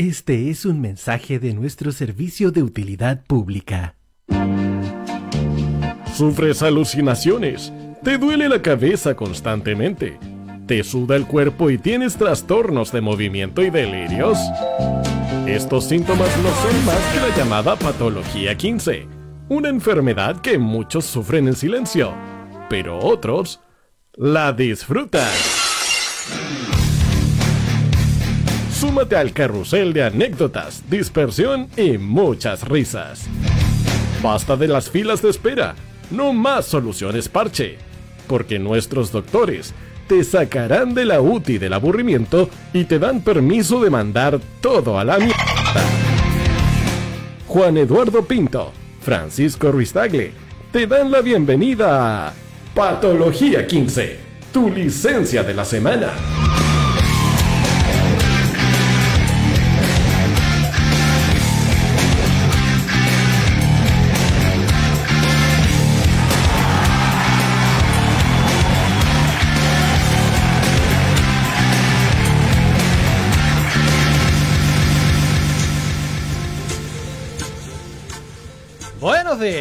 Este es un mensaje de nuestro servicio de utilidad pública. ¿Sufres alucinaciones? ¿Te duele la cabeza constantemente? ¿Te suda el cuerpo y tienes trastornos de movimiento y delirios? Estos síntomas no son más que la llamada patología 15, una enfermedad que muchos sufren en silencio, pero otros la disfrutan. Súmate al carrusel de anécdotas, dispersión y muchas risas. Basta de las filas de espera, no más soluciones parche, porque nuestros doctores te sacarán de la UTI del aburrimiento y te dan permiso de mandar todo a la mierda. Juan Eduardo Pinto, Francisco Ruiz Tagle, te dan la bienvenida a Patología 15, tu licencia de la semana.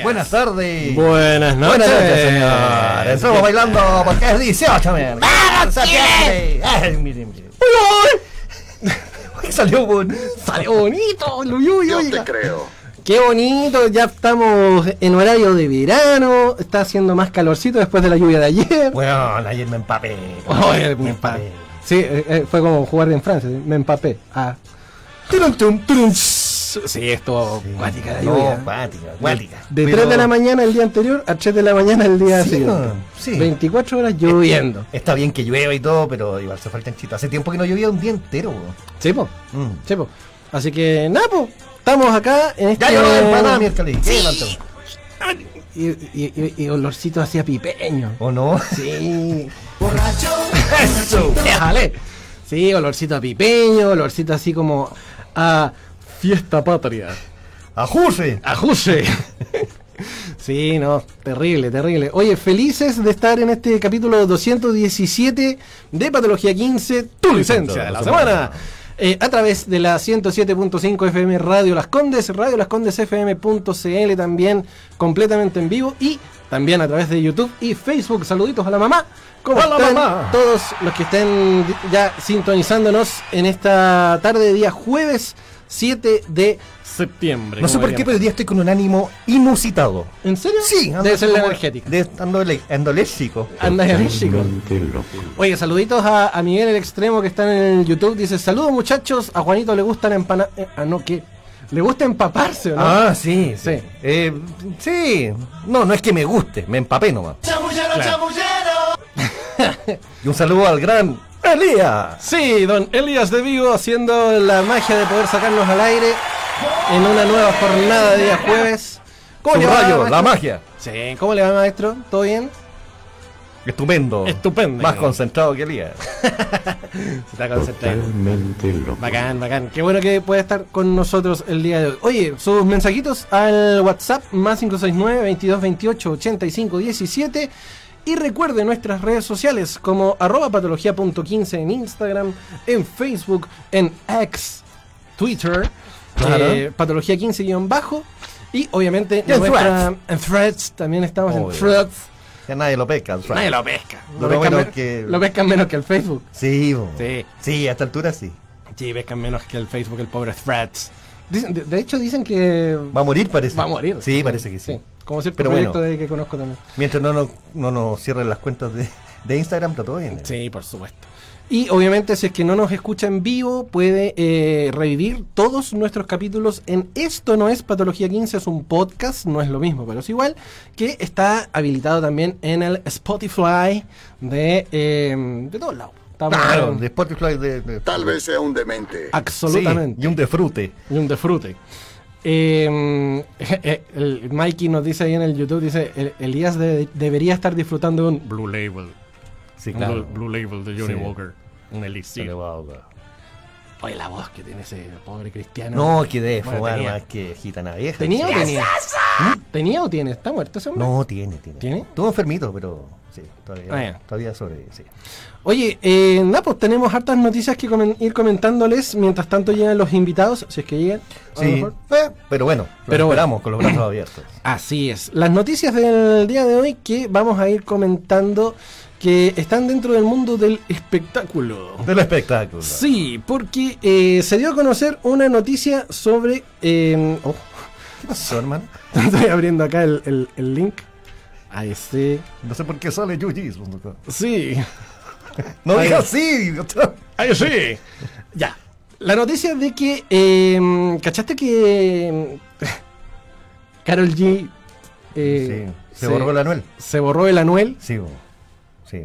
Buenas tardes. Buenas noches. Buenas noches, señor. Estamos bailando porque es 18, mierda. ¡Vamos, Chile! Ay, mire, mire. Salió bonito. Salió bonito, lo uy, Yo te creo. Qué bonito, ya estamos en horario de verano, está haciendo más calorcito después de la lluvia de ayer. Bueno, ayer me empapé. Oye, me empapé. Sí, eh, eh, fue como jugar en Francia, me empapé. Ah. Turum, tum, turum. Sí, estuvo cuática la lluvia. No, cuática, cuática. De Pero- 3 de la mañana el día anterior a 3 de la mañana el día Sí, siguiente. no, sí. 24 horas lloviendo. Está bien que llueva y todo, pero igual se falta chito. Hace tiempo que no llovía un día entero. weón. Sí, po. Mm. Sí, po. Así que, nada, po. Estamos acá en este. Ya. Y, y, y, y olorcito hacia pipeño. ¿O no? Sí. Eso. Déjale. Sí, olorcito a pipeño, olorcito así como a fiesta patria. ¡Ajuse! ¡Ajuse! Sí, no, terrible, terrible. Oye, felices de estar en este capítulo 217 de Patología 15, tu licencia de la semana. Eh, a través de la 107.5 FM Radio Las Condes, Radio Las Condes FM.cl también completamente en vivo y también a través de YouTube y Facebook. Saluditos a la mamá. ¿Cómo Hola, están mamá. todos los que estén ya sintonizándonos en esta tarde de día jueves 7 de septiembre? No sé por qué, pero hoy día estoy con un ánimo inusitado. ¿En serio? Sí, ando Debe ser la energética. De, ando ya, chico. Oye, saluditos a, a Miguel el Extremo que está en el YouTube. Dice, saludos muchachos, a Juanito le gustan empanadas... ah, no, ¿qué? ¿Le gusta empaparse o no? Ah, sí, Sí. sí. Eh, sí. No, no es que me guste, me empapé nomás. y un saludo al gran Elías. Sí, don Elias de Vigo haciendo la magia de poder sacarnos al aire en una nueva jornada de día jueves. ¿Cómo le va, Subrayo, maestro? la magia. Sí, ¿cómo le va, maestro? ¿Todo bien? Estupendo. Estupendo. Más concentrado que Elías. Se está concentrando. Bacán, bacán. Qué bueno que puede estar con nosotros el día de hoy. Oye, sus mensajitos al WhatsApp más 569 2228 8517 y recuerde nuestras redes sociales como arroba patología.15 en Instagram, en Facebook, en X, Twitter, Claro. eh, patología 15-bajo y obviamente Y en nuestra- en Threads, también estamos en. Threads. Que nadie lo pesca. sea. Nadie lo pesca. Lo, Lo pescan, bueno men- que- lo pescan menos que el Facebook. Sí, bo. Sí. Sí, a esta altura sí. Sí, pescan menos que el Facebook, el pobre Threads. Dicen- de, de hecho, dicen que Va a morir, parece. va a morir. Sí, parece que sí. Sí, como cierto Pero proyecto bueno. de que conozco también. Mientras no nos, no nos cierren las cuentas de, de Instagram, está todo bien. Sí, por supuesto. Y obviamente, si es que no nos escucha en vivo, puede eh, revivir todos nuestros capítulos en Esto no es Patología 15, es un podcast, no es lo mismo, pero es igual, que está habilitado también en el Spotify de, eh, de todos lados. Estamos Claro, en- de Spotify de, de- Tal vez sea un demente. absolutamente. Sí, y un disfrute. Y un disfrute. Eh, el Mikey nos dice ahí en el YouTube, dice, el- Elías de- debería estar disfrutando de un Blue Label. Sí, claro. Blue, Blue Label de Johnny Sí. Walker. Un elixir. Oye, la voz que tiene ese pobre cristiano. No, que de Bueno, fumar más que gitana vieja. ¿Tenía o tenía? ¿Tenía o tiene? ¿Está muerto ese hombre? No, tiene, tiene. ¿Tiene? Estuvo enfermito, pero sí, todavía, Ah, todavía sobrevive, sí. Oye, eh, nada, pues tenemos hartas noticias que comen- ir comentándoles mientras tanto llegan los invitados, si es que llegan. Sí, eh, pero bueno, Pero bueno. esperamos con los brazos abiertos. Así es. Las noticias del día de hoy que vamos a ir comentando que están dentro del mundo del espectáculo. Del espectáculo. Sí, porque eh, se dio a conocer una noticia sobre... eh, oh, ¿Qué pasó, hermano? estoy abriendo acá el, el- el link. Ahí sí. No sé por qué sale Yuji. Sí. No digas así. Ahí sí. Ya. La noticia de que... eh, ¿Cachaste que... Carol G... eh, sí, se borró el anuel. Se borró el anuel. Sí, bo. Sí.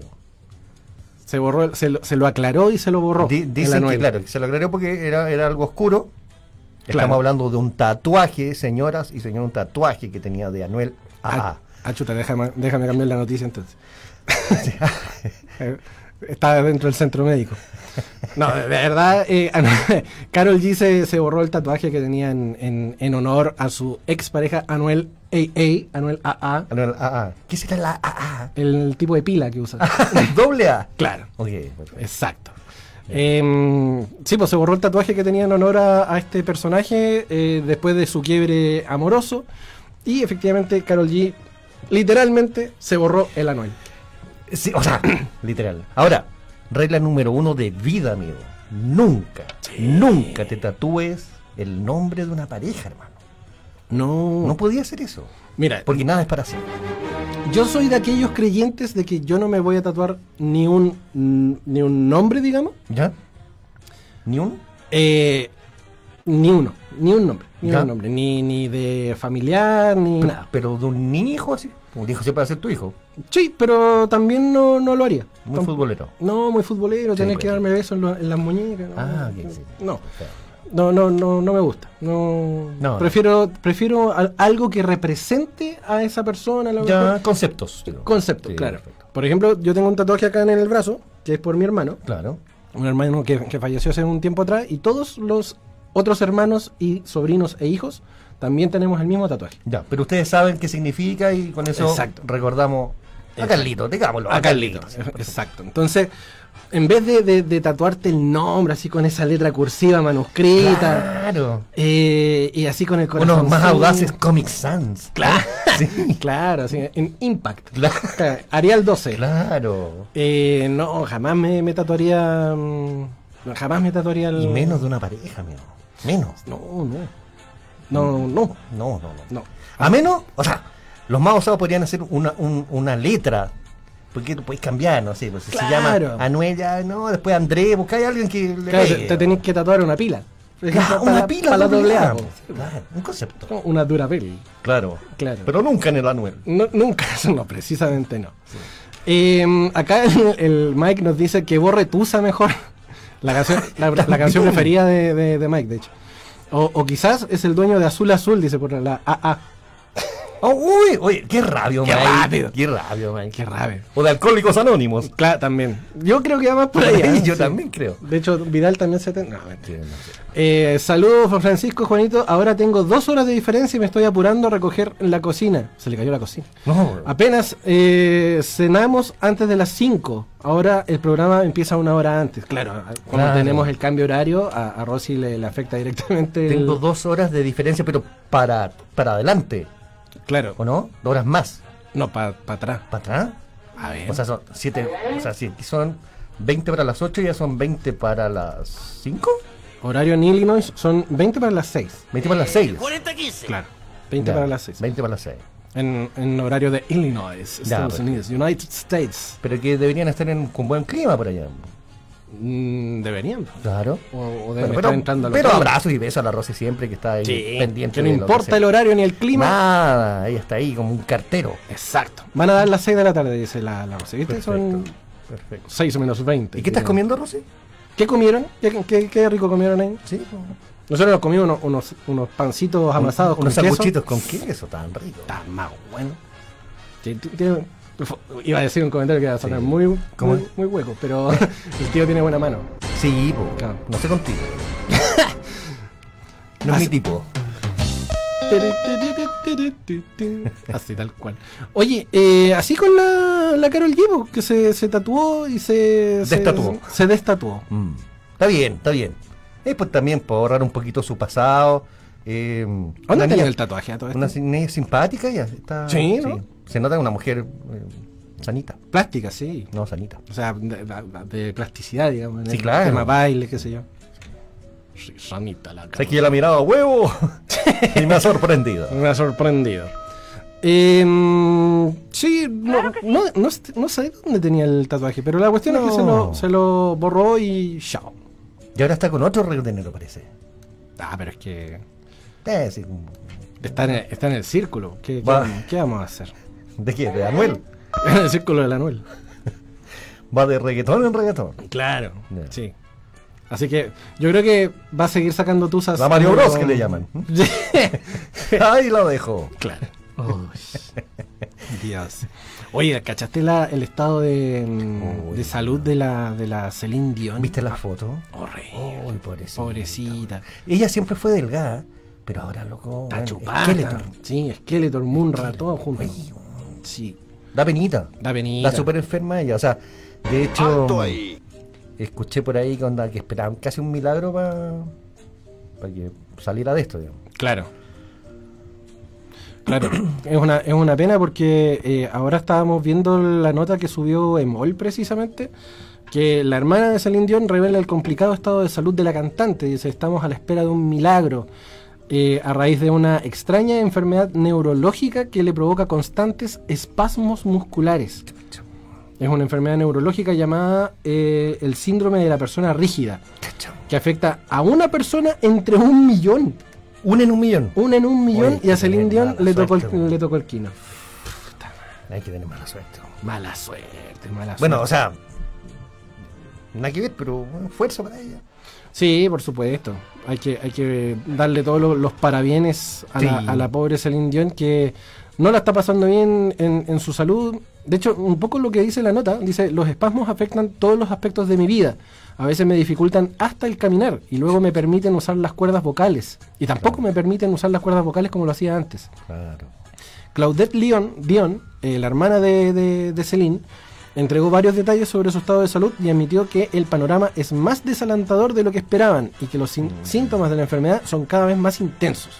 Se borró, se lo, se lo aclaró y se lo borró. Dicen que, claro, se lo aclaró porque era, era algo oscuro. Claro. Estamos hablando de un tatuaje, señoras y señores, un tatuaje que tenía de Anuel Ah, AA. ah, chuta, déjame, déjame cambiar la noticia entonces. Eh, Está dentro del centro médico. No, de verdad, eh, Carol G se, se borró el tatuaje que tenía en, en- en honor a su expareja Anuel AA, Anuel AA, Anuel AA. ¿Qué será la AA? el tipo de pila que usa. Doble A. claro, Ok, exacto. Em, sí, pues se borró el tatuaje que tenía en honor a, a este personaje eh, después de su quiebre amoroso. Y efectivamente, Carol G literalmente se borró el Anuel. Sí, o sea, literal. Ahora, regla número uno de vida, amigo. Nunca, nunca te tatúes el nombre de una pareja, hermano. No, No podía hacer eso. mira, Porque nada es para siempre. yo soy de aquellos creyentes de que yo no me voy a tatuar ni un ni un nombre, digamos, ¿Ya? ¿Ni un? eh, ni uno, ni un nombre, ni ¿Ya? un nombre, ni, ni de familiar, ni Pero, nada. pero de un hijo así. Un hijo siempre va a ser tu hijo. Sí, pero también no, no lo haría. Muy futbolero. No, muy futbolero, Sí, tener pues. que darme besos en, lo- en las muñecas. No, Ah, ok, sí. no, no, no, no, no me gusta. No, No, prefiero, prefiero al- algo que represente a esa persona. Ya, mejor. conceptos. digo. Concepto, Sí, claro. perfecto. Por ejemplo, yo tengo un tatuaje acá en el brazo, que es por mi hermano, Claro. un hermano que, que falleció hace un tiempo atrás, y todos los otros hermanos y sobrinos e hijos también tenemos el mismo tatuaje. Ya, pero ustedes saben qué significa y con eso Exacto. recordamos a. Carlito, digámoslo. A Carlito. Exacto. Entonces, en vez de, de- de tatuarte el nombre así con esa letra cursiva manuscrita, Claro. eh, y así con el corazón. Unos más audaces Comic Sans. Claro. Sí. Claro, así, en Impact. Claro. Arial 12. Claro. Eh, no, jamás me, me tatuaría. mm, jamás me tatuaría el. Y menos de una pareja, amigo. Menos. No, no. No, no. No, no, no. No. A menos, o sea, los más osados podrían hacer una, un- una letra. Porque tú puedes cambiar, no sé, pues se llama Anuel, ya no, después André, buscáis a alguien que le Claro, te, te tenés que tatuar una pila. Claro, para- una pila Para la doble A. Claro, un concepto. Una dura pila. Claro. Claro. Pero nunca en el Anuel. No, nunca, eso no, precisamente no. Eh, acá el, el Mike nos dice que borre Tusa mejor. La canción, la, la canción preferida de, de- de Mike, de hecho. O, o quizás es el dueño de Azul Azul, dice por la AA. Oh, uy, oye, qué rabio, Qué Mike. rápido. Qué rabio, Mike. Qué rabia. O de Alcohólicos Anónimos. Claro, también. Yo creo que va más por ahí. ¿eh? Yo Sí. también creo. De hecho, Vidal también se. No, mentira. Eh, saludos, Juan Francisco, Juanito. Ahora tengo dos horas de diferencia y me estoy apurando a recoger la cocina. Se le cayó la cocina. No, Apenas eh, cenamos antes de las 5. Ahora el programa empieza una hora antes. Claro, como Claro. tenemos el cambio horario, a, a Rosy le, le afecta directamente. el- tengo dos horas de diferencia, pero para, para adelante, Claro, ¿o no? Dos horas más. no, para atrás. ¿Para atrás? A ver. O sea, son siete, o sea, si son 20 para las 8 y ya son 20 para las 5. horario en Illinois son 20 para las 6. 20 para las 6. Claro. 20 para las 6. 20 para las 6. En, en horario de Illinois, Estados pues. Unidos, United States. Pero que deberían estar en, con buen clima por allá. Mm, deberían. Claro. O, o deben Bueno, estar pero entrando a los pero treinta. abrazos y besos a la Rosy siempre que está ahí Sí, pendiente. que no importa el horario ni el clima. Nada, ella está ahí como un cartero. Exacto. Van a dar las 6 de la tarde, dice la, la Rosy. ¿Viste? Perfecto. Son Perfecto. 6 menos 20. ¿Y qué estás comiendo, Rosy? ¿Qué comieron? ¿Qué, qué- qué rico comieron ahí? Sí. Nosotros nos comimos unos, unos, unos pancitos amasados unos con queso. sanguchitos con queso tan rico. Está más bueno. Tiene- iba a decir un comentario que iba a sonar Sí. muy, muy, muy hueco, pero el tío tiene buena mano. Sí, po. Claro. no sé contigo. no es mi tipo. Así tal cual. Oye, eh, así con la, la Carol G, po, que se, se tatuó y se... Destatuó. Se, destatuó. Mm. Está bien, está bien. Eh, pues también por ahorrar un poquito su pasado. Eh, ¿Dónde tenía el tatuaje a todo esto? Una niña simpática ya. Está, Sí, ¿no? Se nota una mujer eh, sanita. Plástica, sí. No, sanita. O sea, de, de- de plasticidad, digamos. en Sí, el claro. tema baile, qué sé yo. Sí, sanita la Sé que yo la miraba a huevo y me ha sorprendido. Me ha sorprendido. Eh, sí, no, no, no, no sé dónde tenía el tatuaje, pero la cuestión es que se lo, se lo borró y chao. Y ahora está con otro reggaetonero, parece. Ah, pero es que Eh, sí. está en, el- está en el círculo. ¿Qué, qué Va. vamos- qué vamos a hacer? ¿De qué? ¿De Anuel? El círculo de la Anuel. Va de reggaetón en reggaetón. Claro. Ya. Sí. Así que yo creo que va a seguir sacando tusas. La Mario Bros que le llaman. Ahí lo dejo. claro. Dios. Oye, ¿cachaste la, el estado de, mm, Uy. de salud de la, de la Celine Dion? ¿Viste la foto? Horrible. Uy, pobrecita. Pobrecita. Ella siempre fue delgada, pero ahora loco. Está bueno, chupada. Skeletor. Sí, Skeletor, Munra, todo junto. Sí. Da penita. Da penita. Está súper enferma ella. O sea, de hecho. Escuché por ahí que onda que esperaban casi un milagro para que saliera de esto, digamos. Claro. Claro, es una, es una pena porque eh, ahora estábamos viendo la nota que subió Emol precisamente, que la hermana de Celine Dion revela el complicado estado de salud de la cantante. Dice, estamos a la espera de un milagro eh, a raíz de una extraña enfermedad neurológica que le provoca constantes espasmos musculares. Es una enfermedad neurológica llamada eh, el síndrome de la persona rígida, que afecta a una persona entre un millón. Una en un millón. Una en un millón y a Celine Dion le tocó, suerte, el, le tocó el quino. Hay que tener mala suerte. Mala suerte, mala Bueno, o suerte. sea. Nada que ver, pero bueno, esfuerzo para ella. Sí, por supuesto. Hay que, hay que darle todos los, los parabienes a, la, a la pobre Celine Dion que no la está pasando bien en, en su salud. De hecho, un poco lo que dice la nota, dice, los espasmos afectan todos los aspectos de mi vida. A veces me dificultan hasta el caminar y luego me permiten usar las cuerdas vocales. Y tampoco me permiten usar las cuerdas vocales como lo hacía antes. Claro. Claudette Leon, Dion, eh, la hermana de, de, de Celine, entregó varios detalles sobre su estado de salud y admitió que el panorama es más desalentador de lo que esperaban y que los sin- síntomas de la enfermedad son cada vez más intensos.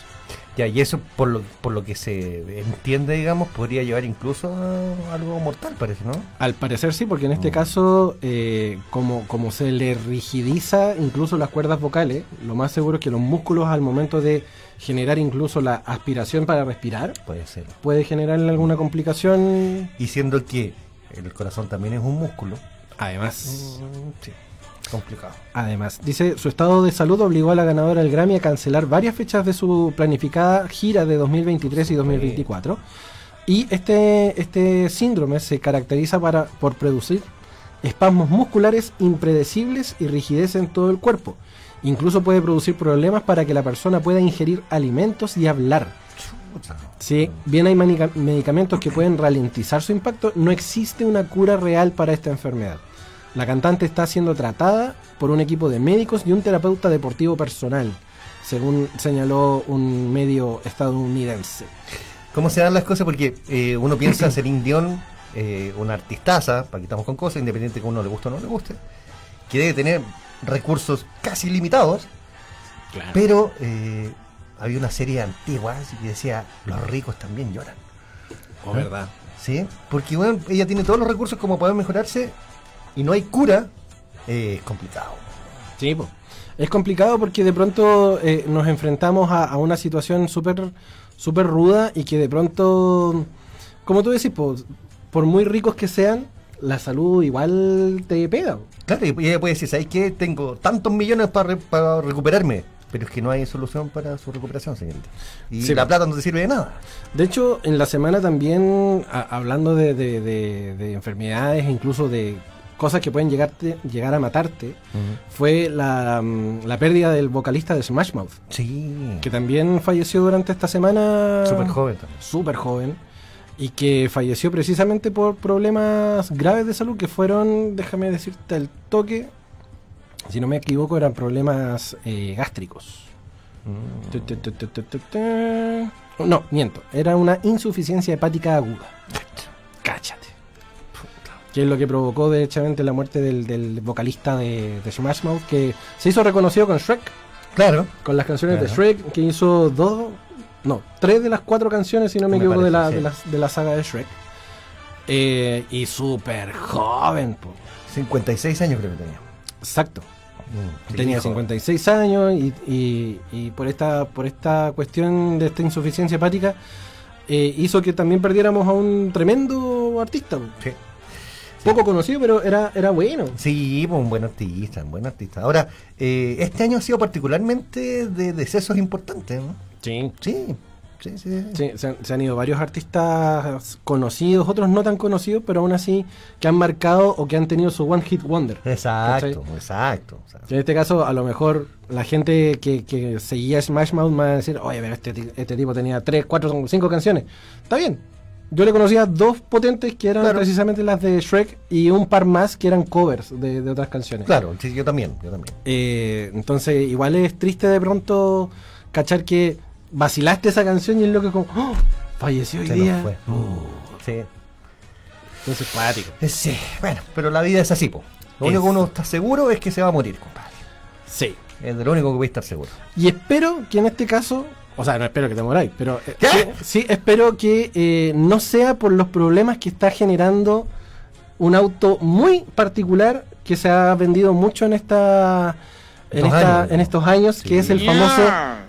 Ya, y eso, por lo, por lo que se entiende, digamos, podría llevar incluso a algo mortal, parece, ¿no? Al parecer sí, porque en este caso, eh, como, como se le rigidiza incluso las cuerdas vocales, lo más seguro es que los músculos al momento de generar incluso la aspiración para respirar, Puede ser. puede generarle alguna complicación. Y siendo que el corazón también es un músculo. Además, Sí, complicado. Además, dice, su estado de salud obligó a la ganadora del Grammy a cancelar varias fechas de su planificada gira de 2023 y 2024. Y este, este síndrome se caracteriza para, por producir espasmos musculares impredecibles y rigidez en todo el cuerpo. Incluso puede producir problemas para que la persona pueda ingerir alimentos y hablar. Si bien hay medicamentos que pueden ralentizar su impacto, no existe una cura real para esta enfermedad. La cantante está siendo tratada por un equipo de médicos y un terapeuta deportivo personal, según señaló un medio estadounidense. ¿Cómo se dan las cosas? Porque eh, uno piensa ser Dion, eh, una artistaza, para que estamos con cosas, independiente que a uno le guste o no le guste, que debe tener recursos casi limitados, pero eh, había una serie antigua que decía, los ricos también lloran. ¿O verdad? ¿Sí? Porque bueno, ella tiene todos los recursos como poder mejorarse y no hay cura, eh, es complicado. Sí, po. es complicado porque de pronto eh, nos enfrentamos a, a una situación súper súper ruda y que de pronto, como tú decís, po, por muy ricos que sean, la salud igual te pega. Claro, y ella puede decir, ¿sabes qué? Tengo tantos millones para, re- para recuperarme. Pero es que no hay solución para su recuperación, señorita. Y Sí, la pues. plata no te sirve de nada. De hecho, en la semana también, a- hablando de, de- de- de enfermedades, incluso de cosas que pueden llegarte, llegar a matarte, fue la, mm, la pérdida del vocalista de Smash Mouth, Sí. que también falleció durante esta semana. Súper joven también. Súper joven. Y que falleció precisamente por problemas graves de salud que fueron, déjame decirte el toque, si no me equivoco, eran problemas eh, gástricos. Tu. No, miento. Era una insuficiencia hepática aguda. Cáchate. Que es lo que provocó, derechamente, la muerte del, del vocalista de, de Smash Mouth, que se hizo reconocido con Shrek, Claro. con las canciones de. Shrek, que hizo dos, no, tres de las cuatro canciones, si no me, Me equivoco, de, la, de, la, de la saga de Shrek. Eh, y súper joven, po. 56 años creo que tenía. Exacto. Mm, Tenía hijo. 56 años y, y- y por esta por esta cuestión de esta insuficiencia hepática eh, hizo que también perdiéramos a un tremendo artista. Sí. Poco conocido, pero era, era bueno. Sí, pues un buen artista, un buen artista. Ahora, eh, este año ha sido particularmente de decesos importantes, ¿no? Sí. Sí, sí, sí. sí. Sí, se, han, se han ido varios artistas conocidos, otros no tan conocidos, pero aún así que han marcado o que han tenido su One Hit Wonder. Exacto, exacto. o sea, Que en este caso, a lo mejor la gente que, que seguía Smash Mouth me va a decir, oye, pero este, este tipo tenía 3, 4, 5 canciones. Está bien. Yo le conocía dos potentes que eran Claro. precisamente las de Shrek y un par más que eran covers de, de otras canciones. Claro, sí, yo también, yo también. Eh, entonces, igual es triste de pronto cachar que vacilaste esa canción y es lo que como, ¡Oh! falleció hoy Se día. nos fue. Sí. Entonces, cuático. Eh, Sí, bueno, pero la vida es así, po. Lo Es. único que uno está seguro es que se va a morir, compadre. Sí. Es de lo único que voy a estar seguro. Y espero que en este caso, o sea, no espero que te moráis, pero eh, ¿Qué? sí, sí espero que eh, no sea por los problemas que está generando un auto muy particular que se ha vendido mucho en esta en, Estos esta- años. en estos años, Sí. que es el famoso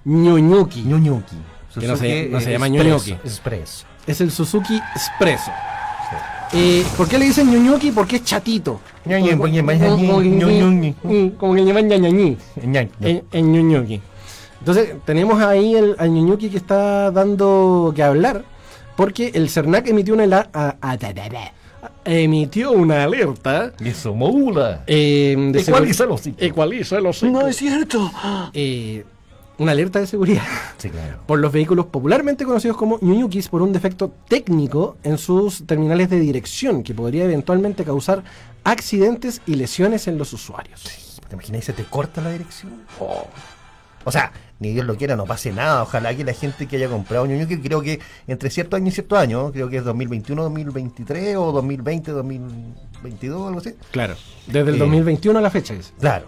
Ñuñuki. Ñuñuki. Que no se- Suzuki no se llama Expresso, Ñuñuki. Expresso. Es el Suzuki Expresso. Eh, ¿Por qué le dicen Ñuñuki? Porque es chatito. Como- que- llaman ñañañí. Ña- ña. en, Ñuñuki. Entonces, tenemos ahí el, al Ñuñuki que está dando que hablar, porque el CERNAC emitió una, a- a- emitió una alerta Y su mula. eh, de Ecualiza los. Ecualiza los. No es cierto. Eh, una alerta de seguridad Sí, claro. por los vehículos popularmente conocidos como Ñuñukis por un defecto técnico en sus terminales de dirección que podría eventualmente causar accidentes y lesiones en los usuarios. ¿Te imaginas se te corta la dirección? O sea, ni Dios lo quiera, no pase nada. Ojalá que la gente que haya comprado Ñuñuki, creo que entre cierto año y cierto año, creo que es 2021, 2023 o 2020, 2022, algo así. Claro, desde el Eh, 2021 a la fecha es. Claro.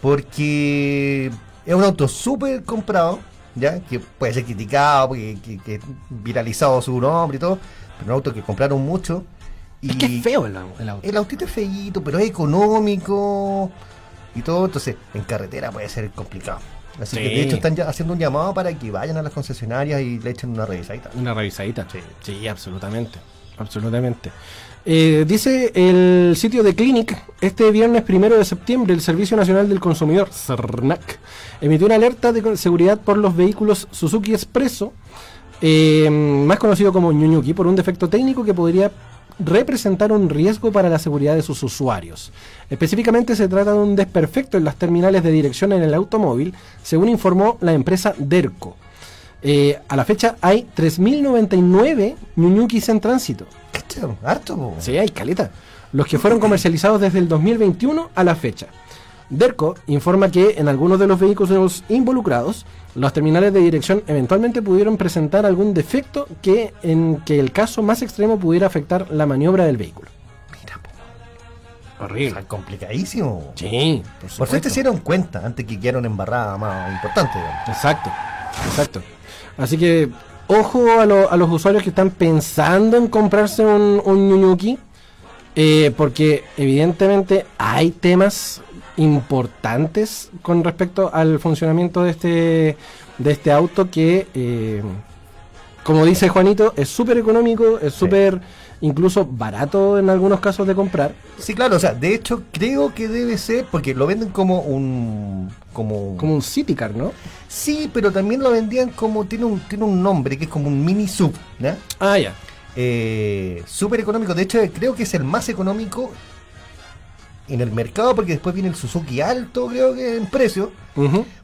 Porque es un auto súper comprado, ¿ya? Que puede ser criticado, porque que, que viralizado su nombre y todo, pero un auto que compraron mucho. Y Es que es feo el, el auto. El autito es feíto, pero es económico y todo, entonces en carretera puede ser complicado. Así que Sí. de hecho están ya haciendo un llamado para que vayan a las concesionarias y le echen una revisadita. Una revisadita. Sí, absolutamente. Absolutamente. Eh, dice el sitio de Clinic, este viernes primero de septiembre, el Servicio Nacional del Consumidor, CERNAC, emitió una alerta de seguridad por los vehículos Suzuki Expresso, eh, más conocido como Ñuñuki, por un defecto técnico que podría representar un riesgo para la seguridad de sus usuarios. Específicamente se trata de un desperfecto en las terminales de dirección en el automóvil, según informó la empresa Derco. Eh, a la fecha hay 3.099 Ñuñukis en tránsito. Cacho, Harto, po. Sí, hay caleta. Los que fueron comercializados desde el 2021 a la fecha. Derco informa que en algunos de los vehículos involucrados, los terminales de dirección eventualmente pudieron presentar algún defecto que en que el caso más extremo pudiera afectar la maniobra del vehículo. Mira, po. Horrible. Está complicadísimo. Sí, por Por supuesto. suerte se dieron cuenta antes que quedaron embarrada más importante. digamos. Exacto, exacto. Así que ojo a, lo- a los usuarios que están pensando en comprarse un, un Ñuñuki, eh, porque evidentemente hay temas importantes con respecto al funcionamiento de este, de este auto que, eh, como dice Juanito, es súper económico, es súper incluso barato en algunos casos de comprar. Sí, claro, o sea, de hecho creo que debe ser, porque lo venden como un... Como, Como un City Car, ¿no? Sí, pero también lo vendían como, tiene un, tiene un nombre que es como un mini sub, ¿ya? Ah, ya. Eh, súper económico, de hecho creo que es el más económico en el mercado, porque después viene el Suzuki alto, creo que en precio,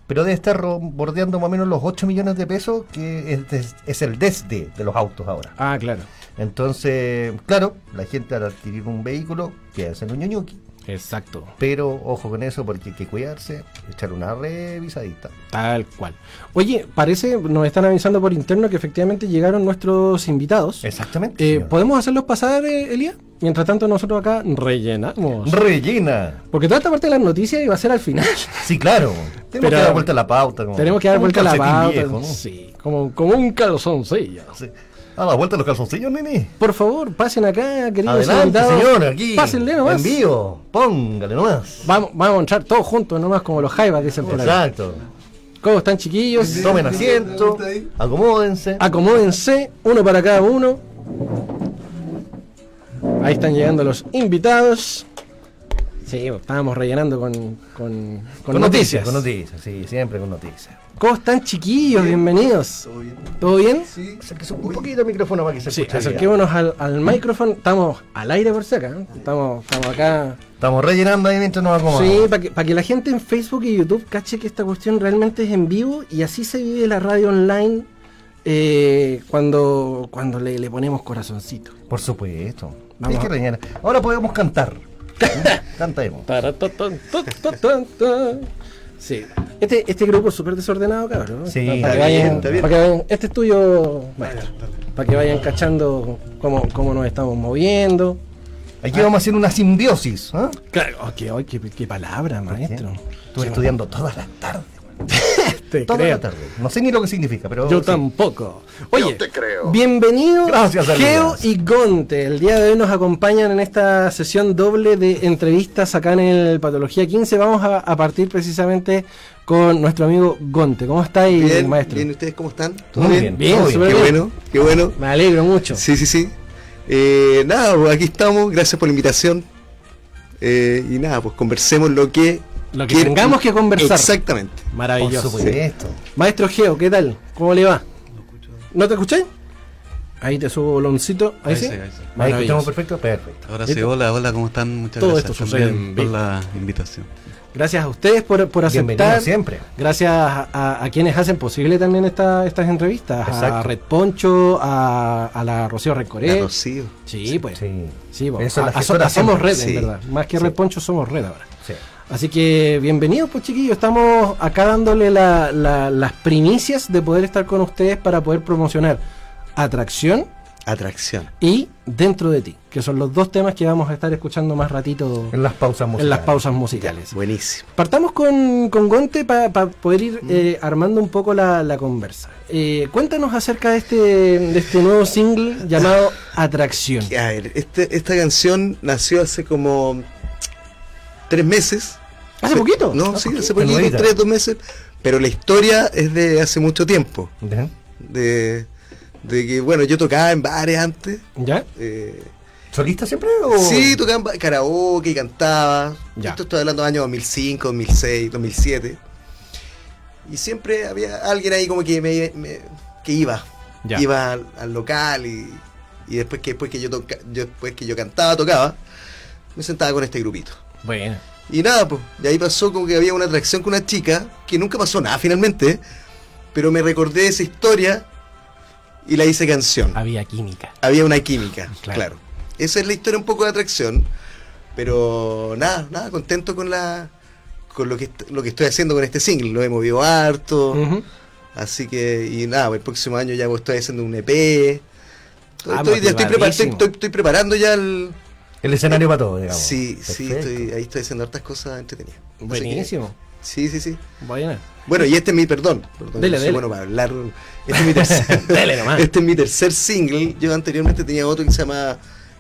pero debe estar bordeando más o menos los 8 millones de pesos, que es, des- es el desde de los autos ahora. Ah, claro. Entonces, claro, la gente al adquirir un vehículo piensa en un Ñuñuki. Exacto. Pero ojo con eso porque hay que cuidarse, echar una revisadita. Tal cual. Oye, parece, nos están avisando por interno que efectivamente llegaron nuestros invitados. Exactamente. Eh. ¿Podemos hacerlos pasar, eh, Elías? Mientras tanto, nosotros acá rellenamos. Rellena. Porque toda esta parte de las noticias iba a ser al final. Sí, claro. Tenemos Pero- que dar vuelta a la pauta. como- Tenemos que dar vuelta a la pauta. viejo, ¿no? Sí, como, como un calzoncillo. Sí. A la vuelta los calzoncillos, nene. Por favor, pasen acá, queridos Adelante, invitados. señor, aquí. Pásenle nomás. En vivo. Póngale nomás. Vamos, vamos a entrar todos juntos, nomás como los jaivas, dicen por ahí. Exacto. ¿Cómo están, chiquillos? Tomen asiento, acomódense. Acomódense, uno para cada uno. Ahí están llegando los invitados. Sí, estábamos rellenando con, con, con noticias. Con noticias, sí, siempre con noticias. ¿Cómo están, chiquillos? Bienvenidos. ¿Todo bien? Sí, acérquese un poquito el micrófono para que se Sí, escuche bien. acerquémonos al, al micrófono. Estamos al aire por si acá. ¿eh? Estamos, estamos acá. Estamos rellenando ahí mientras nos acomodamos. Sí, para que, para que la gente en Facebook y YouTube cache que esta cuestión realmente es en vivo y así se vive la radio online eh, cuando, cuando le, le ponemos corazoncito. Por supuesto. Vamos Hay que rellenar. Ahora podemos cantar. Cantemos. Sí. Este, este grupo es súper desordenado, cabrón. Sí, para, que vayan, bien, está bien. para que vayan- Este es tuyo, maestro. Para que vayan cachando cómo, cómo nos estamos moviendo. Aquí vamos a hacer una simbiosis. ¿ah? Claro, oh, qué, oh, qué, qué palabra, maestro. Estuve estudiando todas las tardes. Te Toda creo. la tarde. No sé ni lo que significa, pero. Yo sí. tampoco. Oye, te creo. bienvenido Gracias, Geo y Gonte. El día de hoy nos acompañan en esta sesión doble de entrevistas acá en el Patología 15. Vamos a, a partir precisamente con nuestro amigo Gonte. ¿Cómo está ahí, Bien, maestro? bien, ¿ustedes cómo están? ¿Todo Muy bien? bien. Bien, súper Qué bien. bueno, qué bueno. Me alegro mucho. Sí, sí, sí. Eh, nada, pues aquí estamos, gracias por la invitación. Eh, y nada, pues conversemos lo que... Lo que tengamos que conversar. Exactamente. Por Maravilloso. supuesto. Maestro Geo, ¿qué tal? ¿Cómo le va? ¿No te escuché? Ahí te subo boloncito. Ahí, Ahí sí. sí, ahí sí. Ahí Maravilloso. escuchamos perfecto. Perfecto. Ahora sí, hola, hola, ¿cómo están? Muchas Todo gracias esto sucede por la invitación. Gracias a ustedes por, por Bienvenido aceptar. siempre. Gracias a, a- a quienes hacen posible también esta- estas entrevistas. A. Red Poncho, a, a la Rocío Recoré. Rocío. Sí, pues. Sí, Sí. pues. Eso, A- la a- gestora a- somos red, Sí. en verdad. Más que Sí. Red Poncho, somos red ahora. Sí. Así que bienvenidos, pues chiquillos. Estamos acá dándole la- la- las primicias de poder estar con ustedes para poder promocionar atracción Atracción. y dentro de ti, que son los dos temas que vamos a estar escuchando más ratito En las pausas musicales. en las pausas musicales. Buenísimo. Partamos con, con Gonte para poder ir eh, armando un poco la, la conversa. Eh, cuéntanos acerca de este, de este nuevo single llamado Atracción. A ver, este, esta canción nació hace como tres meses. ¿Hace poquito? No, sí, poquito. hace poquito, tres, dos meses. Pero la historia es de hace mucho tiempo. ¿Ya? De, de que, bueno, yo tocaba en bares antes. ¿Ya? eh, ¿Solista siempre o...? Sí, tocaba en karaoke, cantaba. Ya. Esto estoy hablando de años 2005, 2006, 2007. Y siempre había alguien ahí como que me, me- que iba. Ya. Iba al, al local y, y después que después que yo, toca, yo después que yo cantaba, tocaba, me sentaba con este grupito. Bueno. Y nada, pues, y ahí pasó como que había una atracción con una chica, que nunca pasó nada finalmente, pero me recordé esa historia y la hice canción Había química. había una química, Claro. claro. Esa es la historia un poco de atracción, pero nada, nada, contento con la con lo que lo que estoy haciendo con este single, lo he movido harto, así que y nada, el próximo año ya estoy haciendo un EP. Estoy, Ah, estoy- estoy- estoy preparando ya el El escenario para todo, digamos. Sí, sí, estoy, ahí estoy haciendo hartas cosas entretenidas. Buenísimo. sí, sí, sí. Bueno. Bueno, y este es mi, perdón, perdón, Dele, dele. bueno para hablar. Este es mi tercer, Dele nomás. este es mi tercer single. Yo anteriormente tenía otro que se llama,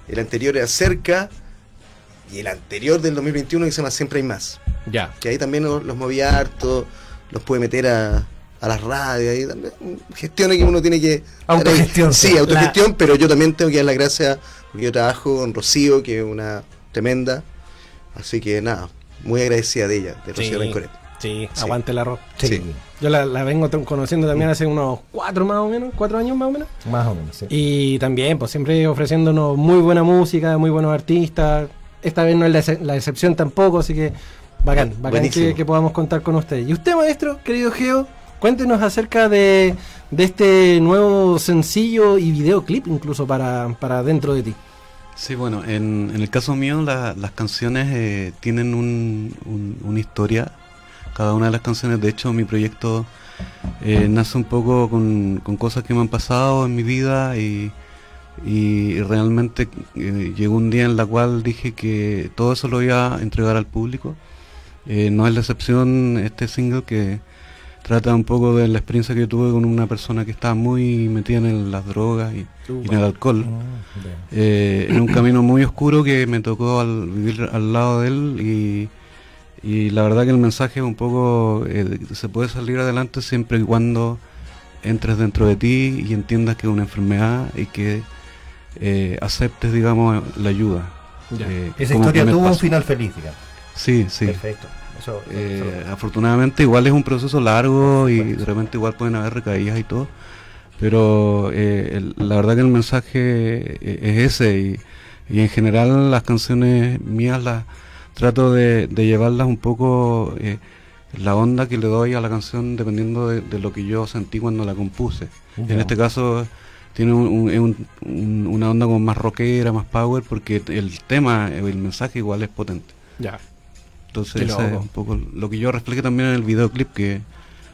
el anterior era Cerca, y el anterior del 2021 que se llama Siempre hay más. Ya. Que ahí también los, los moví harto, los pude meter a, a las radios, ahí también, gestiones que uno tiene que... Autogestión, Sí, sí. autogestión, pero yo también tengo que dar las gracias, porque yo trabajo con Rocío, que es una tremenda, así que nada, muy agradecida de ella, de Rocío Sí. Rencoret. Sí, Sí. aguante el arroz. Sí, Sí. Yo la, la vengo conociendo también hace unos cuatro más o menos, cuatro años más o menos. más o menos, sí. Y también, pues siempre ofreciéndonos muy buena música, muy buenos artistas. Esta vez no es la, ex- la excepción tampoco, así que bacán, bacán que podamos contar con ustedes. Y usted, maestro, querido Geo, cuéntenos acerca de, de este nuevo sencillo y videoclip incluso para, para dentro de ti. Sí, bueno, en, en el caso mío la- las canciones eh, tienen un- un- una historia, cada una de las canciones, de hecho mi proyecto eh, nace un poco con, cosas que me han pasado en mi vida y, realmente eh, llegó un día en la cual dije que todo eso lo iba a entregar al público. No es la excepción este single que trata un poco de la experiencia que tuve con una persona que estaba muy metida en las drogas y, y en el alcohol. Eh, en un camino muy oscuro que me tocó al vivir al lado de él y, y la verdad que el mensaje es un poco eh, se puede salir adelante siempre y cuando entres dentro de ti y entiendas que es una enfermedad y que eh, aceptes digamos la ayuda Esa historia tuvo un final feliz, digamos. sí sí Perfecto. Eso, eh, eso- afortunadamente igual es un proceso largo y de repente igual pueden haber recaídas y todo, pero eh, el- la verdad que el mensaje eh, es ese y, y en general las canciones mías las trato de, de llevarlas un poco eh, la onda que le doy a la canción dependiendo de, de lo que yo sentí cuando la compuse. Ya. En este caso tiene un- un- un- una onda como más rockera, más power, porque el tema, el mensaje igual es potente. Ya. Entonces es un poco lo que yo refleje también en el videoclip que,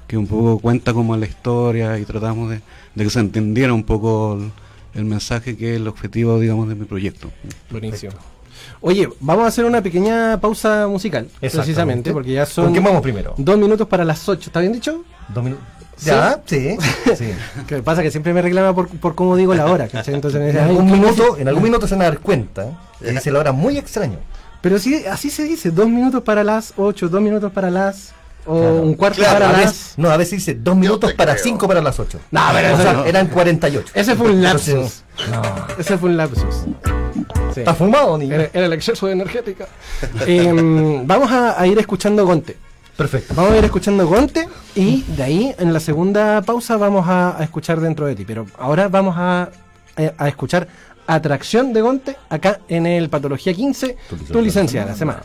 que un poco cuenta como la historia y tratamos de, de que se entendiera un poco el, el mensaje que es el objetivo digamos de mi proyecto. Buenísimo. Oye, vamos a hacer una pequeña pausa musical, precisamente, porque ya son ¿Con qué vamos primero? dos minutos para las ocho. ¿Está bien dicho? Dos minutos. ¿Sí? ¿Ya? Sí. sí. Que pasa que siempre me reclama por, por cómo digo la hora, ¿cachai? Entonces En dice, "Ay, algún ¿qué minuto, en algún minuto se van a dar cuenta que dice la hora muy extraño. Pero sí, así se dice, dos minutos para las ocho, dos minutos para las, o Claro. un cuarto Claro, para a las... no, a veces dice dos minutos para creo. cinco para las ocho. No, pero o sea, no. eran 48. Ese fue un lapsus. Entonces, Ese fue un lapsus. Sí. ¿Está fumado, niño? Era, era el exceso de energética. Em, vamos a, a ir escuchando Gonte. Perfecto. Vamos a ir escuchando Gonte y de ahí en la segunda pausa vamos a, a escuchar dentro de ti. Pero ahora vamos a, eh, a escuchar Atracción de Gonte acá en el Patología 15, tu licencia de la semana.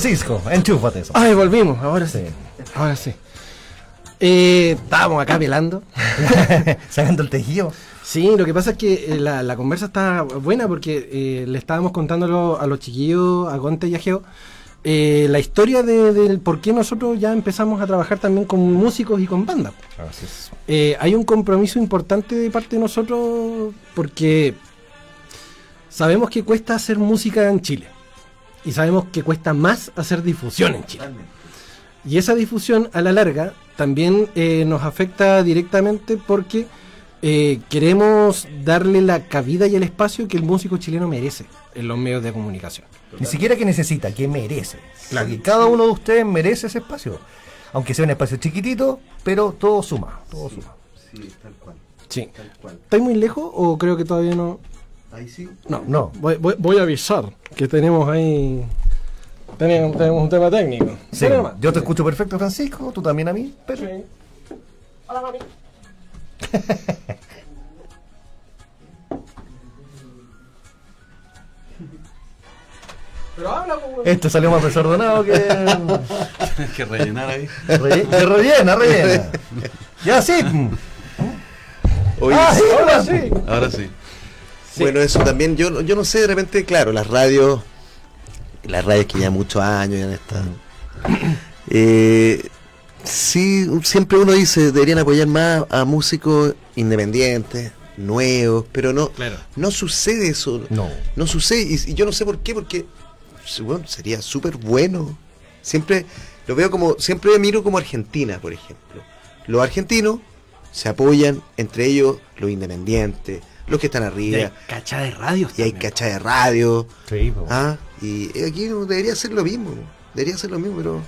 Francisco, enchúfate eso. Ay, volvimos, ahora sí. Sí. Ahora sí. Eh, estábamos acá velando. Sacando el tejido. Sí, lo que pasa es que eh, la, la conversa está buena porque eh, le estábamos contando a los chiquillos, a Gonte y a Geo, eh, la historia de- por qué nosotros ya empezamos a trabajar también con músicos y con bandas. Así es. Eh, hay un compromiso importante de parte de nosotros porque sabemos que cuesta hacer música en Chile y sabemos que cuesta más hacer difusión en Chile. Y esa difusión a la larga también eh, nos afecta directamente porque eh, queremos darle la cabida y el espacio que el músico chileno merece en los medios de comunicación. Ni siquiera que necesita, que merece. Porque cada uno de ustedes merece ese espacio. Aunque sea un espacio chiquitito, pero todo suma. Todo suma. Sí. ¿Estáis muy lejos o creo que todavía no? Ahí sí. No, No. Voy, voy- voy a avisar que tenemos ahí. Tenemos, tenemos un tema técnico. Sí, yo te escucho perfecto, Francisco, tú también a mí, pero Sí. Pero habla, weón. esto salió más desordenado que... Tienes que rellenar ahí. Re- que rellena, rellena. Ya sí. Oye, Ah, sí, Ahora sí. Ahora sí. Bueno, eso también, yo, yo no sé, de repente, claro, las radios, las radios que ya muchos años ya están. Eh, sí, siempre uno dice, deberían apoyar más a músicos independientes, nuevos, pero no, Claro. no sucede eso. No. No sucede, y, y yo no sé por qué, porque bueno, sería súper bueno. Siempre lo veo como, siempre miro como Argentina, por ejemplo. Los argentinos se apoyan entre ellos, los independientes, los que están Y arriba, hay cacha de radios. y hay cacha de radio. Sí. ¿ah? Y aquí debería ser lo mismo. Debería ser lo mismo, pero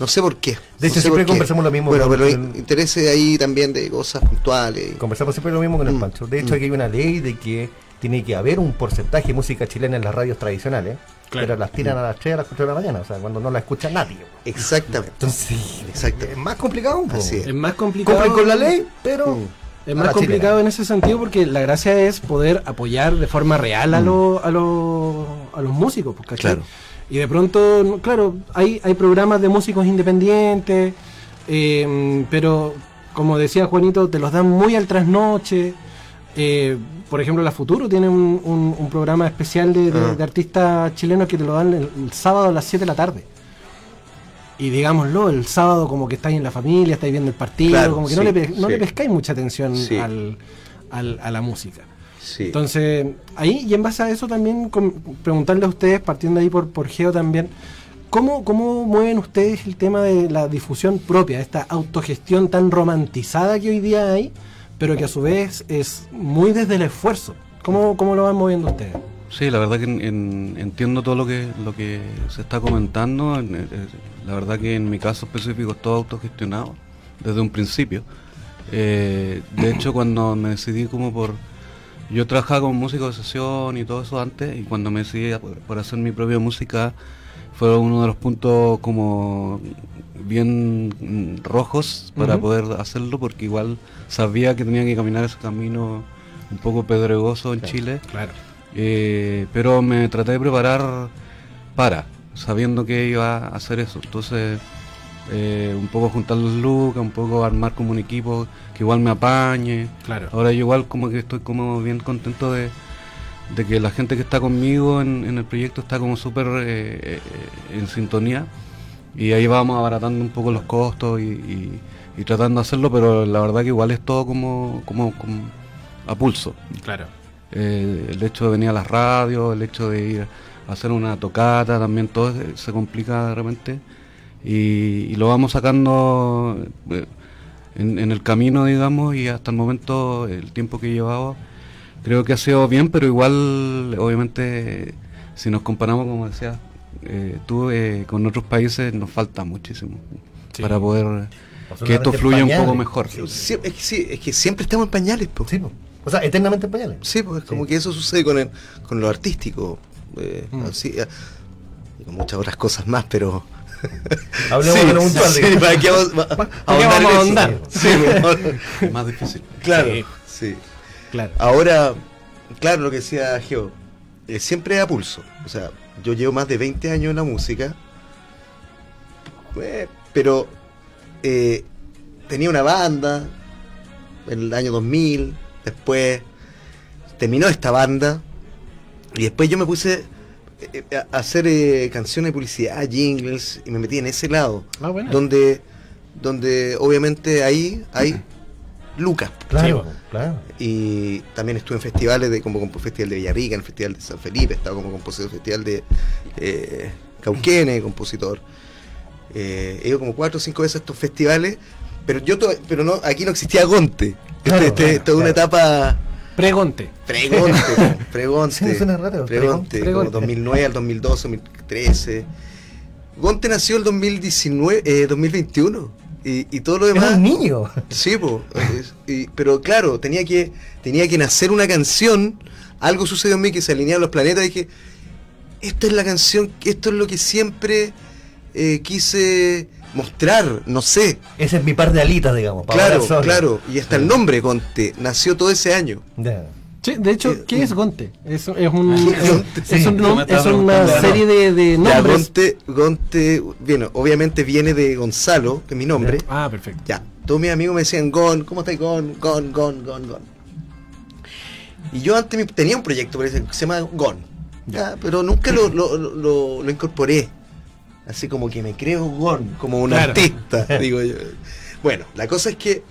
no sé por qué. De No hecho, sé siempre qué. conversamos lo mismo Bueno, pero el- interese ahí también de cosas puntuales. Conversamos siempre lo mismo con el Mm. Pancho. De hecho, aquí hay una ley de que tiene que haber un porcentaje de música chilena en las radios tradicionales, Claro. pero las tiran a las 3 a las 4 de la mañana, o sea, cuando no la escucha nadie. Exactamente. Entonces, Exacto. es más complicado. Así es. Es más complicado. Cumplen con la ley, pero Mm. Es más complicado en ese sentido porque la gracia es poder apoyar de forma real a, los a, los a los músicos, pues, ¿cachai? Claro. Y de pronto, claro, hay, hay programas de músicos independientes, eh, pero como decía Juanito, te los dan muy al trasnoche. Eh, por ejemplo, la Futuro tiene un, un- un programa especial de, de- Ah. de artistas chilenos que te lo dan el, el sábado a las 7 de la tarde. Y digámoslo, el sábado como que estáis en la familia, estáis viendo el partido, Claro, como que no, le, no sí. le pescáis mucha atención Sí. al, al- a la música. Entonces, ahí, y en base a eso también, com- preguntarle a ustedes, partiendo ahí por, por Geo también, ¿cómo, ¿cómo mueven ustedes el tema de la difusión propia, esta autogestión tan romantizada que hoy día hay, pero que a su vez es muy desde el esfuerzo? ¿Cómo, cómo lo van moviendo ustedes? Sí, la verdad que en- en- entiendo todo lo que lo que se está comentando. En- eh, La verdad que en mi caso específico es todo autogestionado desde un principio. Eh, de hecho, cuando me decidí como por... Yo trabajaba como músico de sesión y todo eso antes, y cuando me decidí por hacer mi propia música, fue uno de los puntos como bien mm, rojos para poder hacerlo, porque igual sabía que tenía que caminar ese camino un poco pedregoso en Chile. Claro. Eh, pero me traté de preparar para, sabiendo que iba a hacer eso. Entonces, eh, un poco juntar los lucas, un poco armar como un equipo que igual me apañe. Claro. Ahora yo igual como que estoy como bien contento de, de que la gente que está conmigo en, en el proyecto está como súper eh, eh, en sintonía. Y ahí vamos abaratando un poco los costos y, y- y tratando de hacerlo, pero la verdad que igual es todo como, como, como a pulso. Claro. Eh, el hecho de venir a las radios, el hecho de ir a hacer una tocata, también todo se complica de repente. Y, y lo vamos sacando eh, en, en el camino, digamos, y hasta el momento, el tiempo que he llevado, creo que ha sido bien, pero igual, obviamente, si nos comparamos, como decía eh, tú, eh, con otros países, nos falta muchísimo Sí. para poder que esto fluya un poco mejor. Sí, es, que, sí, es que siempre estamos en pañales, po. Sí, po. O sea, eternamente en pañales. Sí, pues como Sí. que eso sucede con, el, con lo artístico. eh, Mm. así, y con muchas otras cosas más, pero. Hablemos Sí, de lo puntual. sí. ¿para qué vamos, va- vamos a ahondar? Sí, mejor. Más difícil. claro. Sí. Sí. Claro. Ahora, claro, lo que decía Geo, eh, siempre a pulso. O sea, yo llevo más de 20 años en la música eh, pero eh, tenía una banda en el año 2000, después terminó esta banda y después yo me puse eh, a hacer eh, canciones de publicidad, jingles y me metí en ese lado, Ah, bueno. donde donde obviamente ahí hay lucas. Claro, claro. Y también estuve en festivales de como Festival de Villarrica, en el Festival de San Felipe, estaba como compositor Festival de eh, Cauquene, compositor. Eh, he ido como cuatro o cinco veces a estos festivales, pero yo to- pero no, aquí no existía Gonte. Claro, este, este- claro, toda una claro. etapa Pregonte. pregonte, pregonte, Sí, suena raro, pregonte, pregonte. como 2009 al 2012, 2013. Gonte nació el 2019, eh, 2021 y, y todo lo Era demás. un niño. Sí, po, es- y- pero claro, tenía que, tenía que nacer una canción. Algo sucedió en mí que se alinearon los planetas. Y dije, esta es la canción, esto es lo que siempre eh, quise mostrar, no sé. Ese es mi par de alitas, digamos. para Claro, claro. Y hasta el nombre, Conte, nació todo ese año. Ya. Sí, de hecho, Eh, ¿qué es Gonte? Es, es un, Gonte, es, sí. un nom- me estaba es una serie de, de Ya, nombres. Gonte, Gonte, bueno, obviamente viene de Gonzalo, que es mi nombre. Ah, perfecto. Ya, todos mis amigos me decían Gon, ¿cómo estás Gon? Gon, Gon, Gon, Gon. Y yo antes tenía un proyecto que se llama Gon, ya, pero nunca lo, lo, lo- lo incorporé. Así como que me creo Gon, como un Claro. artista, digo yo. Bueno, la cosa es que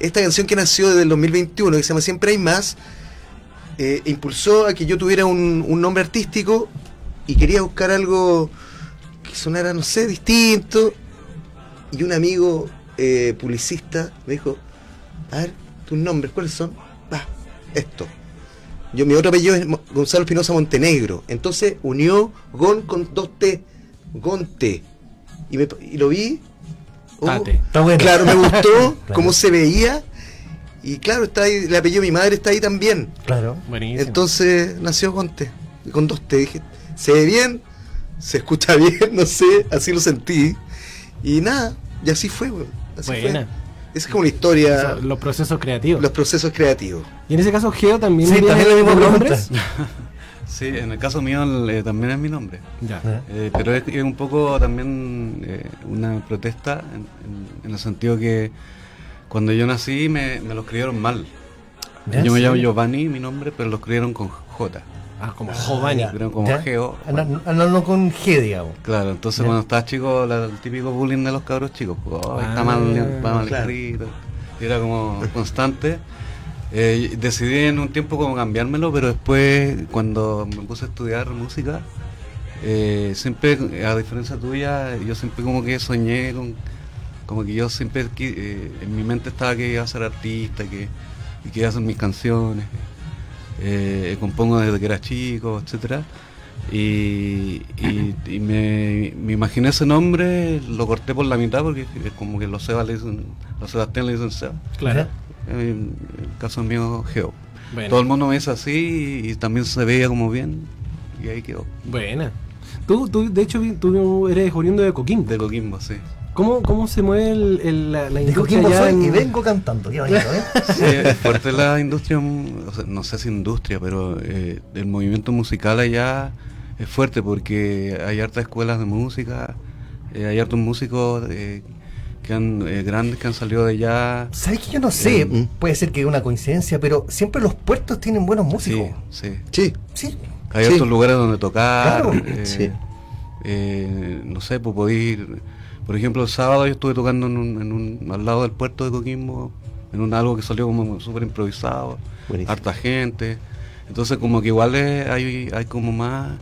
esta canción que nació desde el 2021, que se llama Siempre hay más, eh, impulsó a que yo tuviera un, un nombre artístico y quería buscar algo que sonara, no sé, distinto. Y un amigo eh, publicista me dijo, a ver, tus nombres, ¿cuáles son? Va, esto. Yo, mi otro apellido es Gonzalo Espinosa Montenegro. Entonces unió Gon con dos T. Gonte. Y, me, y lo vi. oh, Tate. Está bueno. Claro, me gustó Claro. cómo se veía. Y claro, está ahí, el apellido de mi madre está ahí también. Claro. Buenísimo. Entonces nació Gonte. Con dos T. Dije, se ve bien, se escucha bien, no sé, así lo sentí. Y nada, y así fue, weón. Así Buena. fue. Esa es como la historia, los procesos creativos. los procesos creativos. Y en ese caso, Geo también Sí, también pregunta. nombres. Sí, en el caso mío eh, también es mi nombre. Ya. Eh, pero es, es un poco también eh, una protesta en, en- en el sentido que cuando yo nací me, me lo escribieron mal. Yo me llamo Giovanni, mi nombre, pero lo escribieron con J. Ah, como Giovanni. Pero como. Geo. Ah, no, no con G, digamos. Claro, entonces Ya. cuando estaba chico, la- el típico bullying de los cabros chicos, pues, "Oh, está Ah, mal, está mal claro. escrito. Y era como constante. Eh, decidí en un tiempo como cambiármelo, pero después cuando me puse a estudiar música, eh, siempre, a diferencia tuya, yo siempre como que soñé con, como que yo siempre eh, en mi mente estaba que iba a ser artista, que, y que iba a hacer mis canciones. Compongo desde que era chico, etcétera y, me, imaginé ese nombre, lo corté por la mitad porque como que los le dicen, los Sebastián le dicen Seba. Claro. En el caso mío, Geo. Bueno. Todo el mundo me dice así y, también se veía como bien y ahí quedó. Buena. Tú, tú, de hecho, tú eres oriundo de Coquimbo. De Coquimbo, sí. ¿Cómo, cómo se mueve el, el- la, la industria allá en- y vengo cantando. Qué bonito, ¿eh? Sí, es fuerte la industria, o sea, no sé si industria, pero eh, el movimiento musical allá es fuerte porque hay hartas escuelas de música, eh, hay hartos músicos eh, que han, eh, grandes que han salido de allá. ¿Sabes que yo no sé? Mm. Puede ser que es una coincidencia, pero siempre los puertos tienen buenos músicos. Sí, sí. Sí, Sí. Hay Sí. otros lugares donde tocar. Claro. eh, Sí. eh, no sé, pues podéis ir. Por ejemplo, el sábado yo estuve tocando en un, en un- al lado del puerto de Coquimbo, en un algo que salió como súper improvisado, Buenísimo. harta gente. Entonces, como que igual es- hay, hay como más.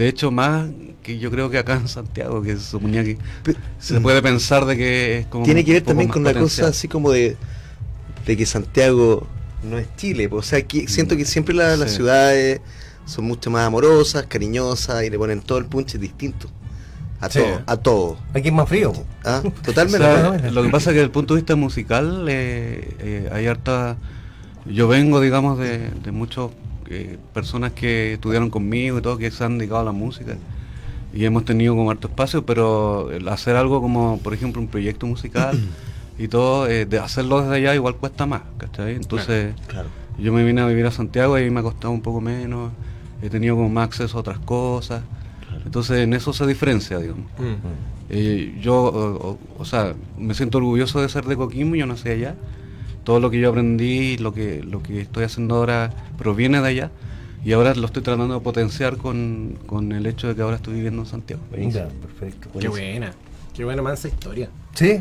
De hecho, más que yo creo que acá en Santiago, que se suponía que se puede pensar de que es como. tiene que ver también con una cosa así como de, de que Santiago no es Chile. O sea, que siento que siempre la- las ciudades son mucho más amorosas, cariñosas y le ponen todo el punch distinto. A Sí. todo, a todo. Aquí es más frío. ¿Ah? O Totalmente. sea, lo que pasa es que desde el punto de vista musical eh, eh, hay harta... Yo vengo, digamos, de, de muchas eh, personas que estudiaron conmigo y todo, que se han dedicado a la música. Y hemos tenido como harto espacio, pero el hacer algo como, por ejemplo, un proyecto musical y todo, eh, de hacerlo desde allá igual cuesta más, ¿cachai? Entonces, Claro. yo me vine a vivir a Santiago y me ha costado un poco menos, he tenido como más acceso a otras cosas. Entonces, en eso se diferencia, digamos. Mm. Eh, yo, o, o- o sea, me siento orgulloso de ser de Coquimbo, yo nací allá. Todo lo que yo aprendí, lo que, lo que estoy haciendo ahora proviene de allá. Y ahora lo estoy tratando de potenciar con, con el hecho de que ahora estoy viviendo en Santiago. Ya, perfecto. Qué buena. Qué buena mansa historia. Sí.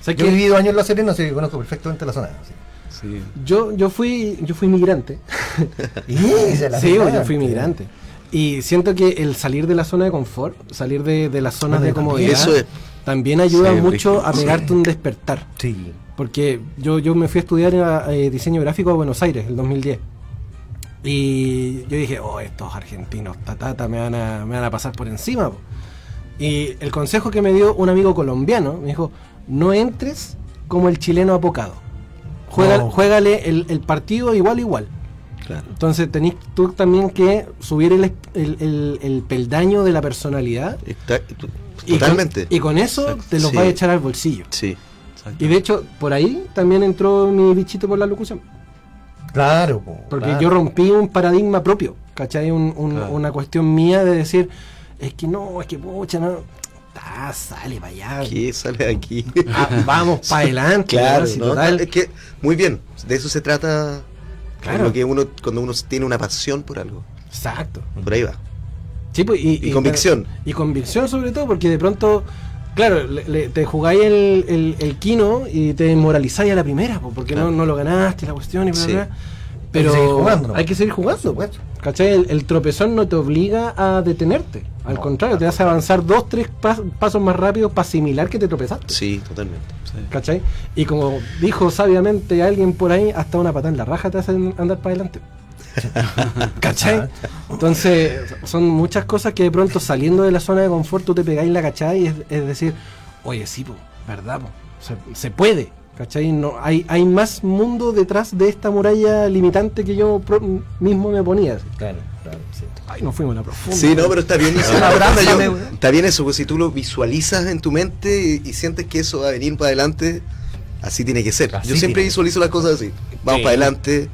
¿Sabes Yo he qué? vivido años en La Serena, así que conozco perfectamente la zona. sí. Sí. Yo, yo fui, yo fui migrante. Sí, pegaba, yo fui sí. migrante. Y siento que el salir de la zona de confort, salir de, de las zonas Bueno, de comodidad, Eso es. También ayuda Sí, mucho a pegarte un despertar. Sí. Porque yo, yo me fui a estudiar eh, diseño gráfico a Buenos Aires el 2010. Y yo dije, oh, estos argentinos, tatata, me van a, me van a pasar por encima. po". Y el consejo que me dio un amigo colombiano, me dijo, no entres como el chileno apocado. Juega, No. Juégale el, el partido igual, igual. Claro. Entonces tenés tú también que subir el, el- el- el peldaño de la personalidad. Está- y con- totalmente. Y con, eso Exacto. te los Sí. vas a echar al bolsillo. Sí. Y de hecho, por ahí también entró mi bichito por la locución. Claro, po, Porque claro. yo rompí un paradigma propio, ¿cachai? Un- un- Claro. Una cuestión mía de decir, es que no, es que pucha, no. Ah, sale para allá. ¿Qué sale de aquí? Ah, vamos para adelante. Claro, total- Es que, muy bien, de eso se trata Claro. lo que uno, cuando uno tiene una pasión por algo. Exacto. Por ahí va. Sí, pues, y, Y convicción. Y convicción sobre todo, porque de pronto, claro, le- le- te jugáis el, el, el kino y te moralizáis a la primera, pues, porque Claro. no, no lo ganaste, la cuestión y bla, Sí. bla, bla. Pero Hay que seguir jugando, ¿no? hay que seguir jugando. supuesto. ¿Cachai? El, el tropezón no te obliga a detenerte. Al No, contrario, te hace avanzar dos, tres pas- pasos más rápido para asimilar que te tropezaste. Sí, totalmente. Sí. ¿Cachai? Y como dijo sabiamente alguien por ahí, hasta una patada en la raja te hace andar para adelante. ¿Cachai? Entonces, son muchas cosas que de pronto saliendo de la zona de confort tú te pegáis la cachai y es, es decir, oye, sí, po, ¿verdad? po? Se, se puede. ¿Cachai? No, hay, hay más mundo detrás de esta muralla limitante que yo pro- mismo me ponía. así. Claro, claro, sí. Ay, nos fuimos a la profunda. Sí, no, pero está bien eso. Yo- está bien eso, pues si tú lo visualizas en tu mente y, y sientes que eso va a venir para adelante, así tiene que ser. Así Yo siempre visualizo las cosas así. Vamos Sí. para adelante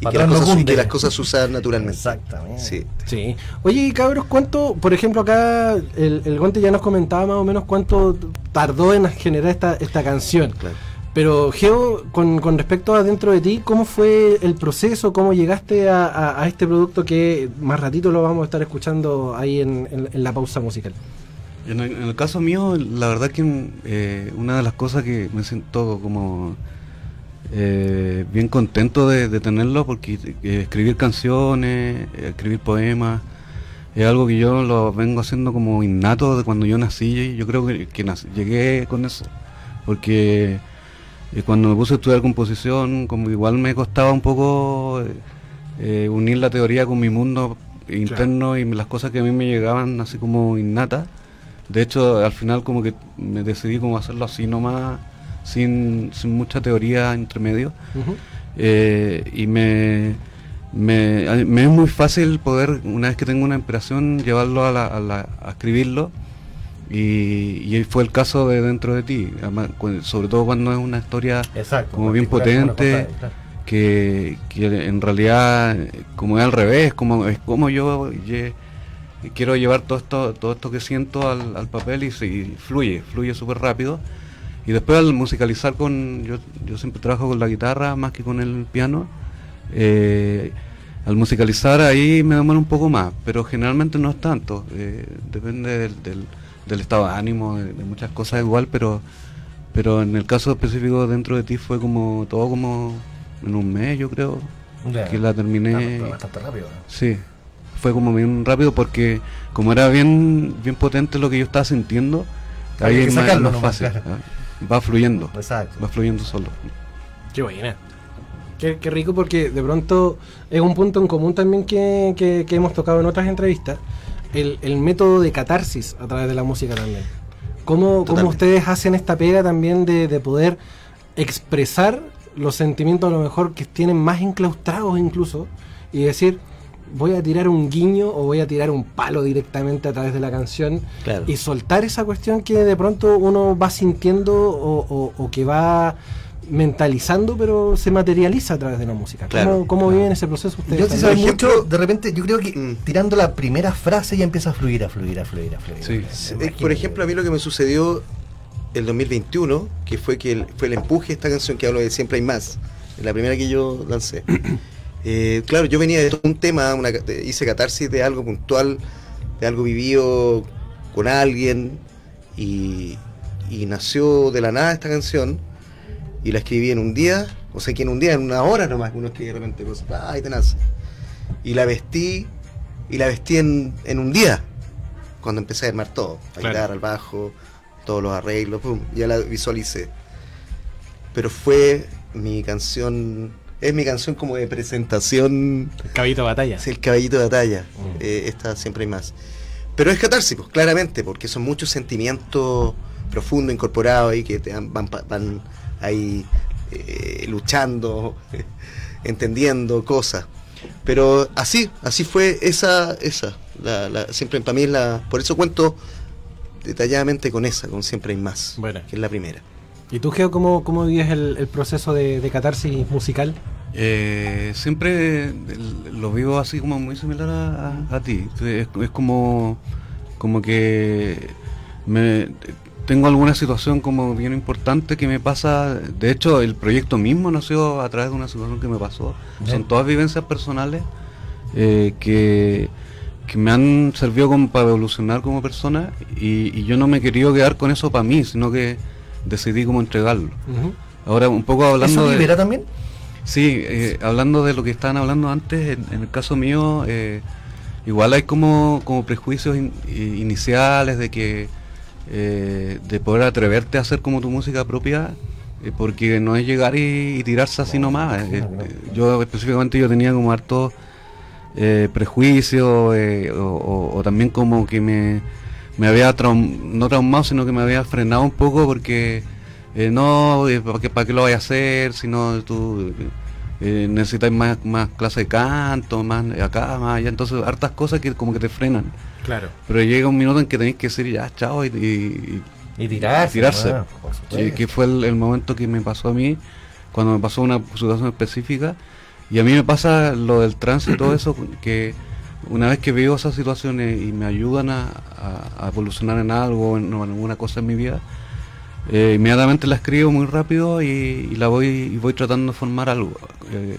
y que, las cosas, y que las cosas sucedan naturalmente. Exactamente. Sí. Sí. Oye, y cabros, ¿cuánto, por ejemplo, acá el, el Gonte ya nos comentaba más o menos cuánto tardó en generar esta, esta canción? Claro. Pero, Geo, con, con respecto a dentro de ti, ¿cómo fue el proceso? ¿Cómo llegaste a, a- a este producto que más ratito lo vamos a estar escuchando ahí en, en- en la pausa musical? En el, en el caso mío, la verdad que eh, una de las cosas que me siento como eh, bien contento de, de tenerlo, porque eh, escribir canciones, eh, escribir poemas, es algo que yo lo vengo haciendo como innato de cuando yo nací. Yo creo que, que nací- llegué con eso, porque eh, cuando me puse a estudiar composición, como igual me costaba un poco unir la teoría con mi mundo interno y las cosas que a mí me llegaban así como innatas. De hecho, al final como que me decidí como hacerlo así nomás, sin, sin mucha teoría entre medio. Eh, y me, me, me es muy fácil poder, una vez que tengo una inspiración, llevarlo a, la- a la- a escribirlo. Y, y fue el caso de Dentro de ti, además, sobre todo cuando es una historia Exacto. como bien potente, que, que en realidad como es al revés, como es como yo quiero llevar todo esto, todo esto que siento al, al papel y, se- y fluye, fluye súper rápido. Y después al musicalizar con, yo, yo siempre trabajo con la guitarra más que con el piano, eh, al musicalizar ahí me demora un poco más, pero generalmente no es tanto, eh, depende del, del- del estado de ánimo, de, de muchas cosas igual, pero pero en el caso específico dentro de ti fue como todo como en un mes yo creo que la terminé bastante rápido. ¿no? sí fue como bien rápido porque como era bien bien potente lo que yo estaba sintiendo ahí es más, sacarlo más nomás, fácil claro. ¿ah? Va fluyendo Exacto. va fluyendo solo Qué buena. Qué, qué rico porque de pronto es un punto en común también que, que- que hemos tocado en otras entrevistas, el, el método de catarsis a través de la música también. ¿Cómo, ustedes hacen esta pega también de, de poder expresar los sentimientos a lo mejor que tienen más enclaustrados incluso y decir, voy a tirar un guiño o voy a tirar un palo directamente a través de la canción Claro. y soltar esa cuestión que de pronto uno va sintiendo o, o- o que va mentalizando, pero se materializa a través de la música. ¿Cómo, Claro, cómo viven ese proceso ustedes? Yo mucho, de repente, yo creo que Mm. tirando la primera frase ya empieza a fluir, a fluir, a fluir, a fluir. Sí. Eh, Por ejemplo, a mí lo que me sucedió el 2021, que fue que el, fue el empuje de esta canción que hablo de Siempre hay más, la primera que yo lancé. Eh, claro, yo venía de un tema, una, hice catarsis de algo puntual, de algo vivido con alguien, y, y nació de la nada esta canción, y la escribí en un día, o sea que en un día, en una hora nomás, uno escribe de repente cosas, ¡ay, te nace! Y la vestí, y la vestí en, en un día, cuando empecé a armar todo, la Claro. guitarra, el bajo, todos los arreglos, pum, ya la visualicé. Pero fue mi canción, es mi canción como de presentación, Caballito de batalla. es el caballito de batalla, Mm. eh, esta siempre hay más. Pero es catársico, claramente, porque son muchos sentimientos profundos incorporados ahí que te van, van, van ahí eh, luchando, entendiendo cosas. Pero así, así fue esa, esa. La, la- siempre para mí es la. Por eso cuento detalladamente con esa, con siempre hay más. Buena. Que es la primera. ¿Y tú, Geo, cómo, cómo vives el, el proceso de, de catarsis musical? Eh, siempre lo vivo así como muy similar a, a- a ti. Es, es como, como que me, tengo alguna situación como bien importante que me pasa. De hecho, el proyecto mismo nació a través de una situación que me pasó. Son todas vivencias personales eh, que, que me han servido como para evolucionar como persona y, y yo no me he querido quedar con eso para mí, sino que decidí como entregarlo. Ahora un poco hablando ¿Eso de... libera también? Sí, eh, hablando de lo que estaban hablando antes, en, en el caso mío, eh, igual hay como, como prejuicios in- iniciales de que eh, de poder atreverte a hacer como tu música propia, porque no es llegar y, y tirarse así nomás. eh, yo específicamente yo tenía como harto eh, prejuicios o, o- o también como que me, me había traum- no traumado, sino que me había frenado un poco porque eh, no, eh, ¿para qué, para qué lo vayas a hacer? Si no, tú eh, necesitas más, más clase de canto, más acá, más allá. Entonces, hartas cosas que como que te frenan. Claro. Pero llega un minuto en que tenés que decir ya, chao, y, y- Y tirarse. Tirarse. ah. Sí, que fue el, el momento que me pasó a mí, cuando me pasó una situación específica. Y a mí me pasa lo del trance y todo eso, que una vez que veo esas situaciones y me ayudan a, a- a evolucionar en algo, en, en alguna cosa en mi vida, eh, inmediatamente la escribo muy rápido y, y la voy y voy tratando de formar algo, eh,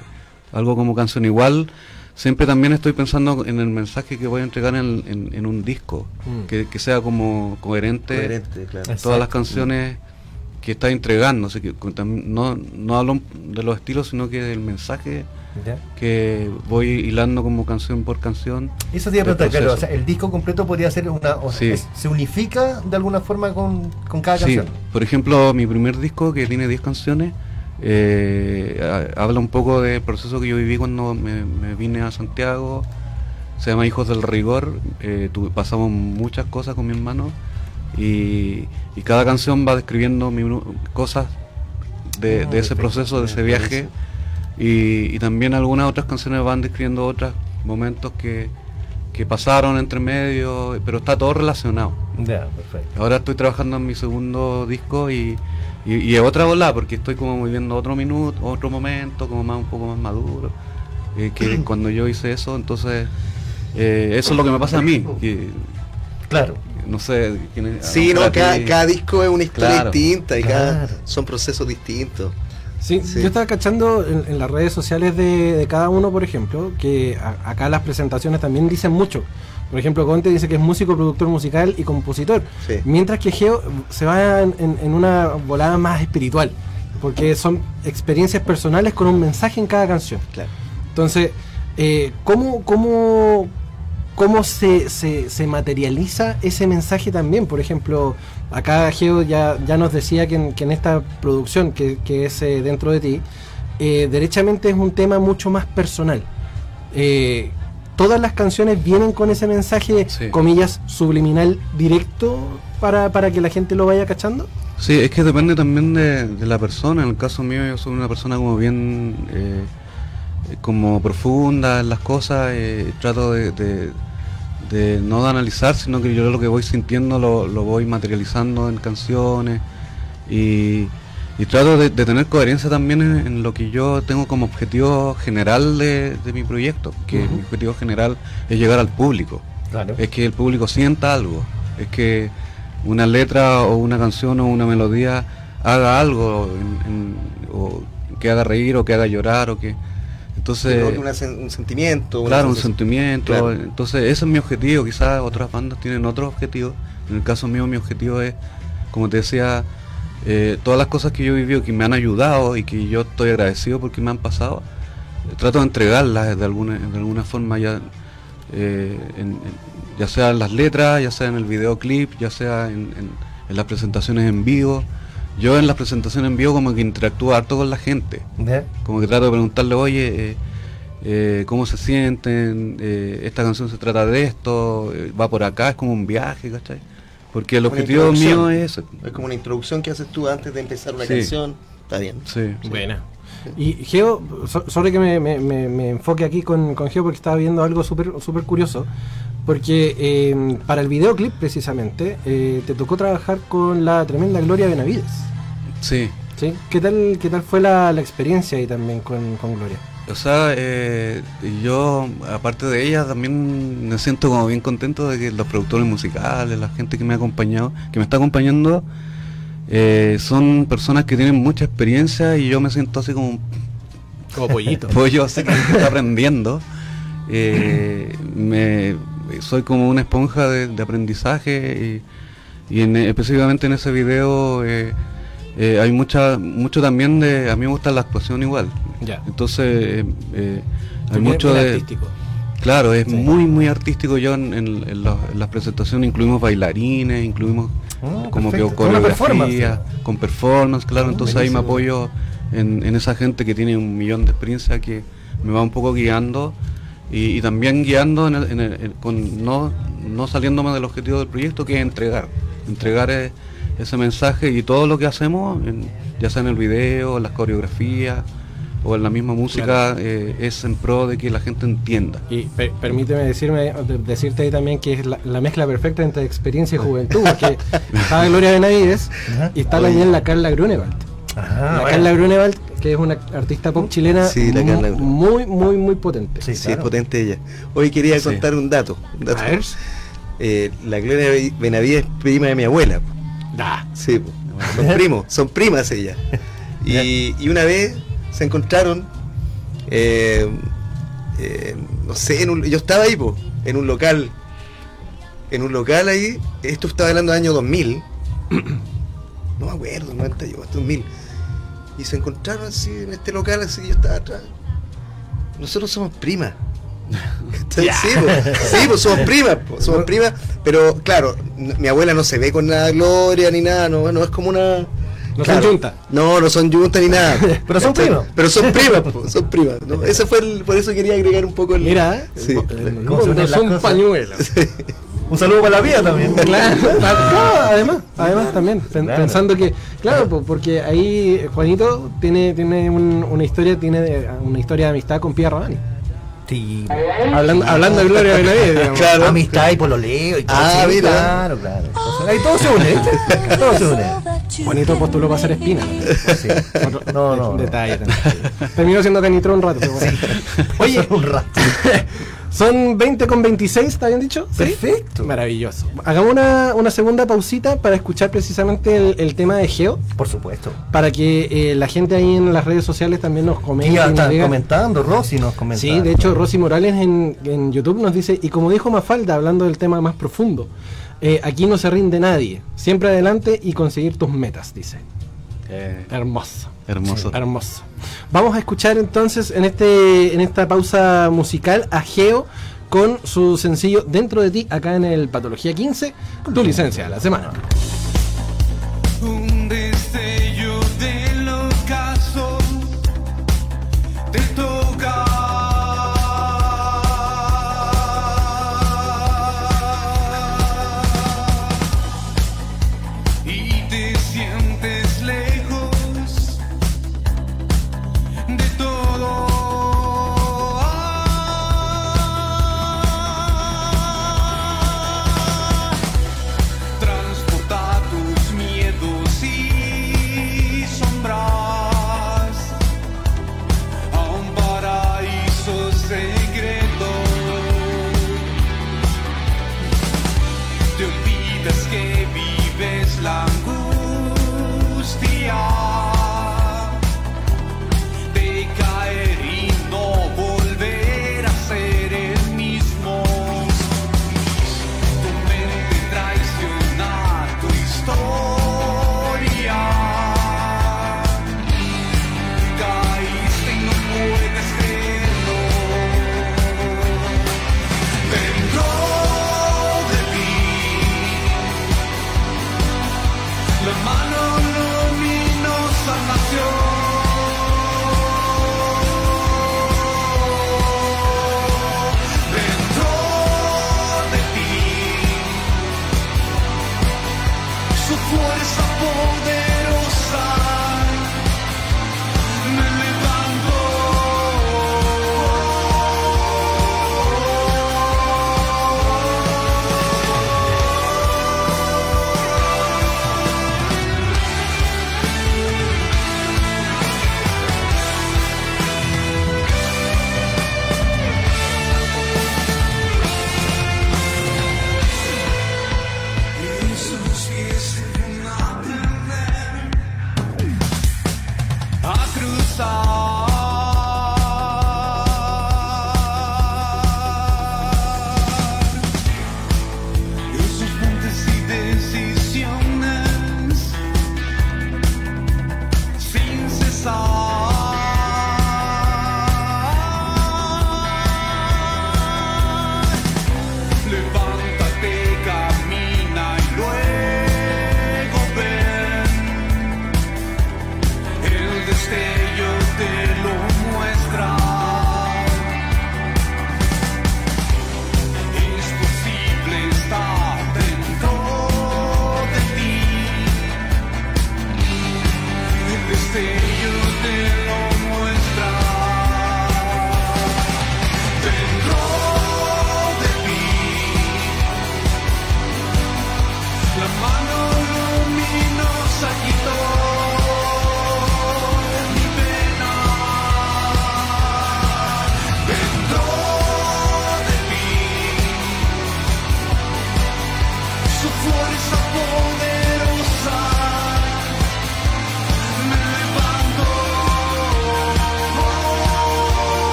algo como canción. Igual, siempre también estoy pensando en el mensaje que voy a entregar en, en- en un disco, Mm. que, que sea como coherente Coherente, claro. todas las canciones que está entregando. así que no, no hablo de los estilos, sino que del mensaje ¿Ya? que voy hilando como canción por canción. Eso te iba a del preguntar, claro, o sea, el disco completo podría ser una... o sea, Sí. es- ¿Se unifica de alguna forma con, con cada Sí, canción? por ejemplo, mi primer disco, que tiene 10 canciones, eh, ha- habla un poco del proceso que yo viví cuando me, me vine a Santiago. Se llama Hijos del Rigor. eh, tu- pasamos muchas cosas con mi hermano. Y, y cada canción va describiendo mi- cosas de, Ah, de ese proceso, de ese viaje. Y, y también algunas otras canciones van describiendo otros momentos que, que pasaron entre medio, pero está todo relacionado. Ya, perfecto. Ahora estoy trabajando en mi segundo disco y, y, y es otra bola porque estoy como viviendo otro minuto, otro momento, como más un poco más maduro. eh, que cuando yo hice eso, entonces eh, eso es lo que me pasa a mí. que, Clalo. no sé. quién es- Sí, no, cada, cada disco es una historia Claro, distinta y cada claro. son procesos distintos. Sí, Sí. yo estaba cachando en, en las redes sociales de, de cada uno, por ejemplo, que a- acá las presentaciones también dicen mucho. Por ejemplo, Conte dice que es músico, productor musical y compositor. Sí. Mientras que Geo se va en, en- en una volada más espiritual. Porque son experiencias personales con un mensaje en cada canción. Claro. Entonces, eh, ¿cómo, cómo, cómo se, se, se materializa ese mensaje también? Por ejemplo, acá Geo ya, ya nos decía que en, que en esta producción que, que es eh, dentro de ti, eh, derechamente es un tema mucho más personal. Eh, Todas las canciones vienen con ese mensaje, Sí. comillas, subliminal directo para, para que la gente lo vaya cachando. Sí, es que depende también de, de la persona. En el caso mío, yo soy una persona como bien como profunda en las cosas. eh, trato de, de- de no de analizar, sino que yo lo que voy sintiendo lo, lo voy materializando en canciones. Y, y trato de, de tener coherencia también en, en lo que yo tengo como objetivo general de, de mi proyecto, que mi objetivo general es llegar al público, Claro. es que el público sienta algo, es que una letra o una canción o una melodía haga algo, en- en- o que haga reír o que haga llorar o que... Entonces... Una un sentimiento. Claro, un sentimiento. Claro. Entonces, ese es mi objetivo. Quizás otras bandas tienen otro objetivo. En el caso mío, mi objetivo es, como te decía, eh, todas las cosas que yo he vivido que me han ayudado y que yo estoy agradecido porque me han pasado, trato de entregarlas de alguna, de alguna forma, ya, eh, en- en- ya sea en las letras, ya sea en el videoclip, ya sea en las presentaciones en vivo. Yo en las presentaciones en vivo como que interactúo harto con la gente. Como que trato de preguntarle, oye, eh, eh, ¿cómo se sienten? Eh, esta canción se trata de esto, eh, va por acá, es como un viaje, ¿cachai? Porque el objetivo mío es ese. Es como una introducción que haces tú antes de empezar una Sí. canción. Está bien. Sí, sí. Buena. Y Geo, so- sobre que me, me- me- me enfoque aquí con, con Geo porque estaba viendo algo súper súper curioso. Porque eh, para el videoclip precisamente eh, te tocó trabajar con la tremenda Gloria Benavides. Sí. ¿sí? ¿Qué, tal, ¿Qué tal fue la, la experiencia ahí también con, con Gloria? O sea, eh, yo, aparte de ella, también me siento como bien contento de que los productores musicales, la gente que me ha acompañado, que me está acompañando, eh, son personas que tienen mucha experiencia y yo me siento así como Como pollito. pollo así que está aprendiendo. Eh, me, soy como una esponja de, de aprendizaje y, y en- específicamente en ese video eh, eh, hay mucha mucho también de a mí me gusta la actuación igual Ya. entonces eh, eh, hay mucho de artístico. claro es muy muy artístico yo en, en- en los- en las presentaciones incluimos bailarines incluimos Ah, como que perfecto. Una coreografía performance. con performance claro Ah, entonces ahí me apoyo en, en esa gente que tiene un millón de experiencia que me va un poco guiando y, y también guiando en el- en el- en- con no no saliéndome del objetivo del proyecto que es entregar. Entregar eh, ese mensaje y todo lo que hacemos en- ya sea en el video en las coreografías o en la misma música eh, es en pro de que la gente entienda. Y per- permíteme decirme, de- decirte ahí también que es la, la mezcla perfecta entre experiencia y juventud, porque está Gloria Benavides y está también la Carla Grunewald. Ajá, la bueno. Carla Grunewald, que es una artista pop chilena Sí, la mu- Carla Grunewald. muy, muy, muy potente. Sí, Sí, claro. es potente ella. Hoy quería Sí. contar un dato. un dato. A ver. Eh, la Gloria Benavides es prima de mi abuela. Da. Sí, po. son primos, son primas ellas. Y, y una vez se encontraron, eh, eh, no sé, en un- yo estaba ahí, po, en un local, en un local ahí, esto estaba hablando del año 2000, no me acuerdo, 98, 2000, y se encontraron así en este local, así yo estaba atrás. Nosotros somos primas. sí, po, sí, pues somos primas, po, somos primas, pero claro, mi abuela no se ve con nada gloria ni nada, no, no es como una. No claro, son yuntas. No, no son yuntas ni nada. Pero son primas. Pero son primas, po, son primas. ¿no? Ese fue el, por eso quería agregar un poco el. Mira, Sí. el ¿Cómo mundo unen las son pañuelos. Un saludo para la vida también. Claro, claro, además, además también, pen- Claro. pensando que, claro, po, porque ahí Juanito tiene, tiene un- una historia, tiene de- una historia de amistad con Pierre Rabani. Sí. Hablando, hablando de Gloria Benavides, digamos. Claro. Amistad y pololeo y todo. Ah, sí, mira. Claro, claro. Ahí todo se une. ¿viste? Todo se une. Juanito postuló para ser espina. Sí. Otro- No, no, no. detalle también. Terminó siendo Canitro un rato. pero bueno. Oye, un rato. son 20 con 26, ¿está bien dicho? ¿Sí? Perfecto. Maravilloso. Hagamos una, una segunda pausita para escuchar precisamente el, el tema de Geo, Por supuesto. para que eh, la gente ahí en las redes sociales también nos comente. Ya están comentando, Rosy nos comenta. Sí, de hecho, Rosy Morales en, en YouTube nos dice, y como dijo Mafalda, hablando del tema más profundo, eh, aquí no se rinde nadie, siempre adelante y conseguir tus metas, dice. Eh, Hermoso. Hermoso Hermoso. Vamos a escuchar entonces en este en esta pausa musical a Geo con su sencillo Dentro de ti acá en el Patología 15, tu licencia de la semana. Le Mans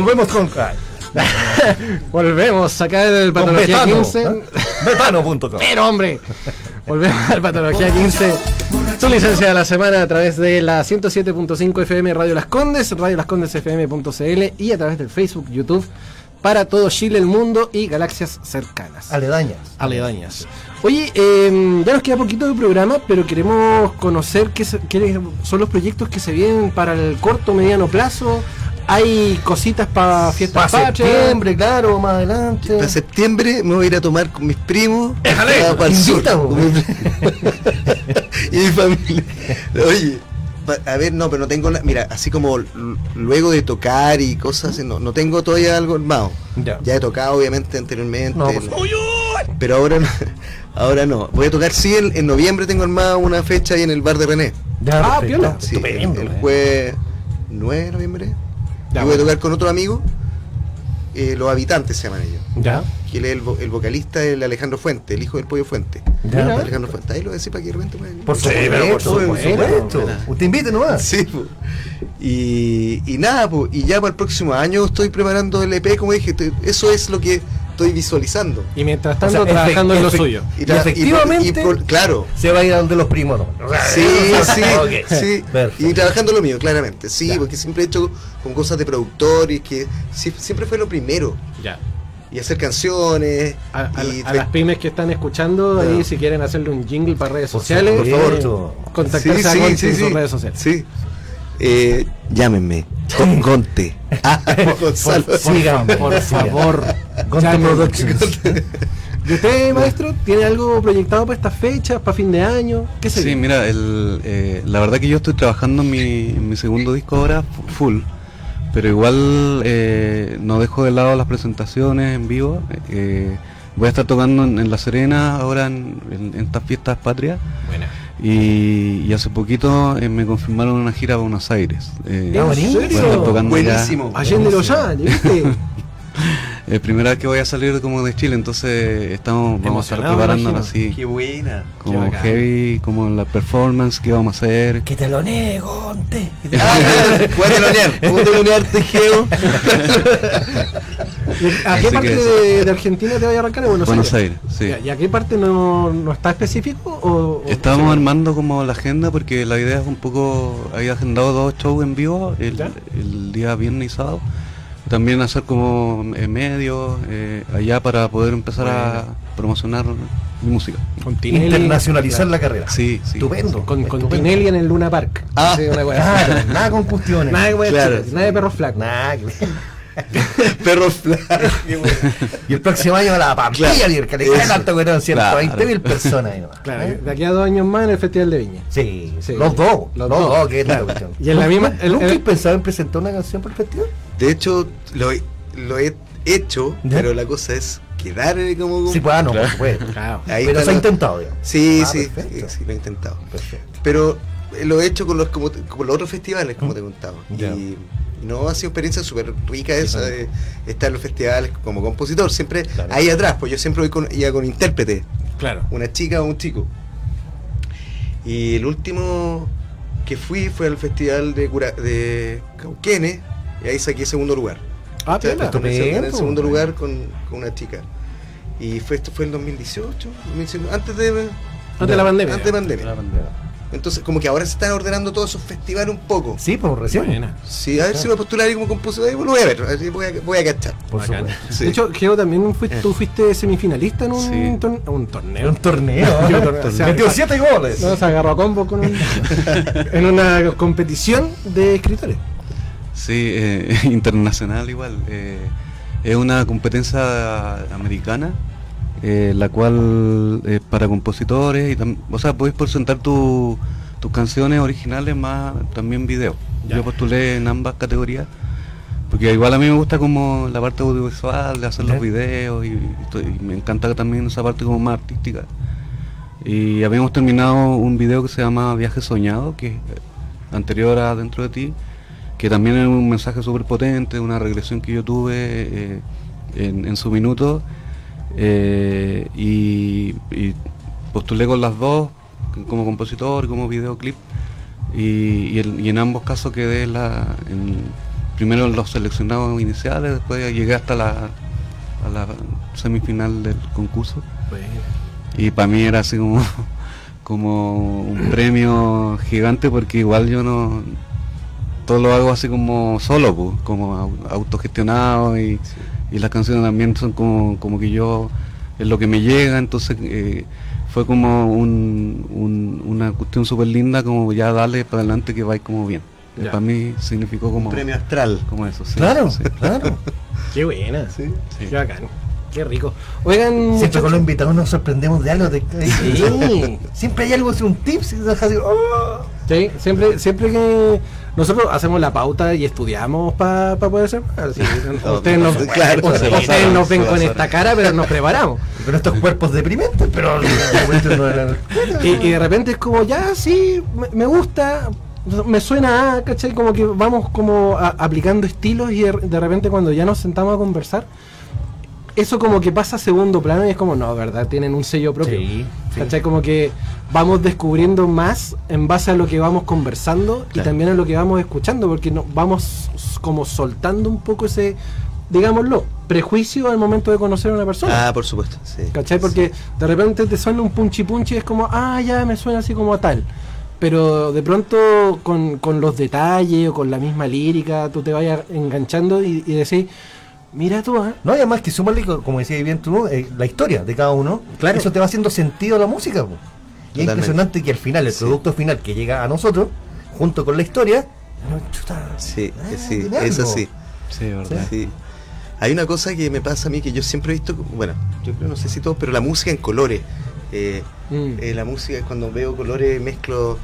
volvemos con. Volvemos acá del Patología Betano. 15. ¿eh? Betano.com. Pero hombre, volvemos al Patología 15. Su licencia de la semana a través de la 107.5 FM Radio Las Condes, Radio Las Condes FM.cl y a través del Facebook, YouTube para todo Chile, el mundo y galaxias cercanas. Aledañas. aledañas. Oye, eh, ya nos queda poquito de programa, pero queremos conocer qué, se- qué son los proyectos que se vienen para el corto mediano plazo. Hay cositas para fiestas Para septiembre, claro, más adelante. Para septiembre me voy a ir a tomar con mis primos. Déjale, ah, para el sur, invita, con mi- y mi familia. Oye, a ver, no, pero no tengo nada. Mira, así como luego de tocar y cosas, no, no tengo todavía algo armado. Ya. Ya he tocado, obviamente, anteriormente. No, pues, no. pero ahora no. Ahora no. Voy a tocar, sí, en, en noviembre tengo armada una fecha ahí en el bar de René. Ya, Ah, perfecto. piola. Sí, el, el eh. jueves 9 de noviembre. Ya, y voy a tocar con otro amigo. eh, los habitantes se llaman ellos. Ya. Que él es el, vo- el vocalista el Alejandro Fuente, el hijo del pollo Fuente. Ya. Alejandro Fuente. Ahí lo voy a decir para que de repente puedan- Por Sí, supuesto, pero por supuesto. Usted invite nomás. Sí, po. y, y nada, po. y ya para el próximo año estoy preparando el EP, como dije, eso es lo que estoy visualizando. Y mientras O tanto sea, trabajando en lo suyo. Y, efectivamente- y por- claro. Se va a ir a donde los primos, ¿no? Sí, sí, Ok. sí. Perfecto. Y trabajando lo mío, claramente. Sí, Ya. porque siempre he hecho con cosas de productor y que sí- siempre fue lo primero. Ya. Y hacer canciones. A, a- y a las pymes que están escuchando, ahí si quieren hacerle un jingle para redes Por sociales, favor, por favor, eh, contactarse a Gonte en sus redes sociales. Sí. Eh, llámenme. Con Gonte. Ah, Gonzalo. Síganme. Por favor. Gonte. Productions. ¿Y usted, maestro, tiene algo proyectado para estas fechas, para fin de año? ¿Qué se Sí, mira, el, eh, la verdad que yo estoy trabajando en mi, en mi segundo disco ahora fu- full, pero igual eh, no dejo de lado las presentaciones en vivo. eh, voy a estar tocando en, en La Serena ahora en, en- en estas fiestas patrias Buena. Y, y hace poquito eh, me confirmaron una gira a Buenos Aires. eh, ¿En serio? estar tocando. Buenísimo. Allende los ¿viste? Es primera vez que voy a salir como de Chile, entonces estamos vamos a estar imagino. así, buena. como bacán. heavy, como la performance que vamos a hacer. Que te lo niego, Gonte. Ah, puedes telonear. Puedes telonear, Tejeo. ¿Y ¿A qué Así parte que de, de Argentina te vaya a arrancar? ¿En Buenos, Buenos Aires, sí. ¿Y a- ¿Y a qué parte no, no está específico? O, o- Estábamos sí? armando como la agenda porque la idea es un poco, había agendado dos shows en vivo el, el día viernes y sábado. También hacer como eh, medios eh, allá para poder empezar a promocionar mi música. Con Tinelli. Internacionalizar la carrera. Sí, sí. Estupendo. Con, con estupendo. Tinelli en el Luna Park. Ah, Sí, una wea Claro, así. nada con cuestiones. Nada de weas Claro. chicas, nada de perros flacos. Nada que- Perro flaco. Y el próximo año la pampilla, Claro. que le cae tanto que eran 120 Claro. mil personas ahí nomás. Claro, ¿Eh? de aquí a dos años más en el Festival de Viña. Sí, Sí. los dos, Los los, dos. dos, que es la cuestión. Y en la misma- el- ¿Nunca el- pensado en presentar una canción para el festival? De hecho, lo he, lo he hecho, ¿Ya? pero la cosa es quedar como. Sí, pues, ah, no, por. Claro. Ahí Pero se ha intentado, digamos. Sí, Ah, sí, perfecto. sí, sí, lo he intentado. Perfecto. Pero lo he hecho con los, como, con los otros festivales, como te contaba. Ya. Y no ha sido experiencia súper rica esa de estar en los festivales como compositor. Siempre Claro. ahí atrás, pues yo siempre voy con, iba con intérprete, Claro. una chica o un chico. Y el último que fui fue al festival de, Cura, de Cauquenes y ahí saqué segundo lugar. Ah, O sea, piola. en el- en el segundo güey. lugar con, con una chica. Y fue esto fue en 2018, 2019, antes de, Antes de la pandemia. antes de pandemia. Entonces, como que ahora se están ordenando todos esos festivales un poco. Sí, pues recién. Buena. Sí, a ver si me postular ahí como compositor, ahí lo voy a ver, así voy a, voy a cachar. Por Bacán. supuesto. Sí. De hecho, Geo, también fuiste, tú fuiste semifinalista en un, Sí. torne- un torneo. Un torneo. Sí, un torneo. O sea, Metió 7 goles. No, se agarró a combo con un- en una competición de escritores. Sí, eh, internacional igual. eh, es una competencia americana, eh, la cual es para compositores y o sea, podéis presentar tu- tus canciones originales más también video. Ya. Yo postulé en ambas categorías, porque igual a mí me gusta como la parte audiovisual, de hacer los videos y, me encanta también esa parte como más artística. Y habíamos terminado un video que se llama Viaje Soñado, que es eh, anterior a Dentro de ti, que también es un mensaje súper potente, una regresión que yo tuve eh, en, en su minuto. Eh, y, y postulé con las dos, como compositor, como videoclip. Y, y en, y en ambos casos quedé la, en, primero en los seleccionados iniciales, después llegué hasta la, a la semifinal del concurso. Y para mí era así como, como un premio gigante porque igual yo no todo lo hago así como solo, pues, como au- autogestionado y, y las canciones también son como, como que yo es lo que me llega, entonces eh, fue como un- un- una cuestión súper linda como ya darle para adelante que vais como bien. Ya. Para mí significó como, Premio astral. como eso. sí, Claro, sí. claro. Qué buena. Sí. Qué bacán. Qué rico. Oigan, Siempre con los invitados nos sorprendemos de algo. de- Sí. Siempre hay algo, así, un tips oh. Sí, siempre, siempre que nosotros hacemos la pauta y estudiamos para poder ser. Así, ustedes nos, Claro, ustedes nos ven con esta cara, pero nos preparamos. Con estos cuerpos deprimentes, pero Y, y de repente es como, ya, sí, me, me gusta, me suena a, ¿cachai? Como que vamos como a- aplicando estilos y de, de repente cuando ya nos sentamos a conversar, eso como que pasa a segundo plano y es como, no, ¿verdad? Tienen un sello propio. Sí, sí. ¿Cachai? Como que vamos descubriendo más en base a lo que vamos conversando y Claro. también a lo que vamos escuchando, porque no, vamos como soltando un poco ese, digámoslo, prejuicio al momento de conocer a una persona. Ah, por supuesto. Sí. ¿Cachai? Porque de repente te suena un punchi punchi y es como, ah, ya me suena así como a tal. Pero de pronto con, con los detalles o con la misma lírica, tú te vayas enganchando y, y decís, mira tú, ¿ah? No, y además que sumarle, co- como decía bien tú, eh, la historia de cada uno. Claro. Eso te va haciendo sentido a la música. po. Y es impresionante que al final, el Sí. producto final que llega a nosotros, junto con la historia, no, chuta, Sí, ah, sí, eso sí. Sí, verdad. Sí. Hay una cosa que me pasa a mí que yo siempre he visto, bueno, yo creo, no sé si todos, pero la música en colores. Eh, Mm. eh, la música es cuando veo colores, mezclo,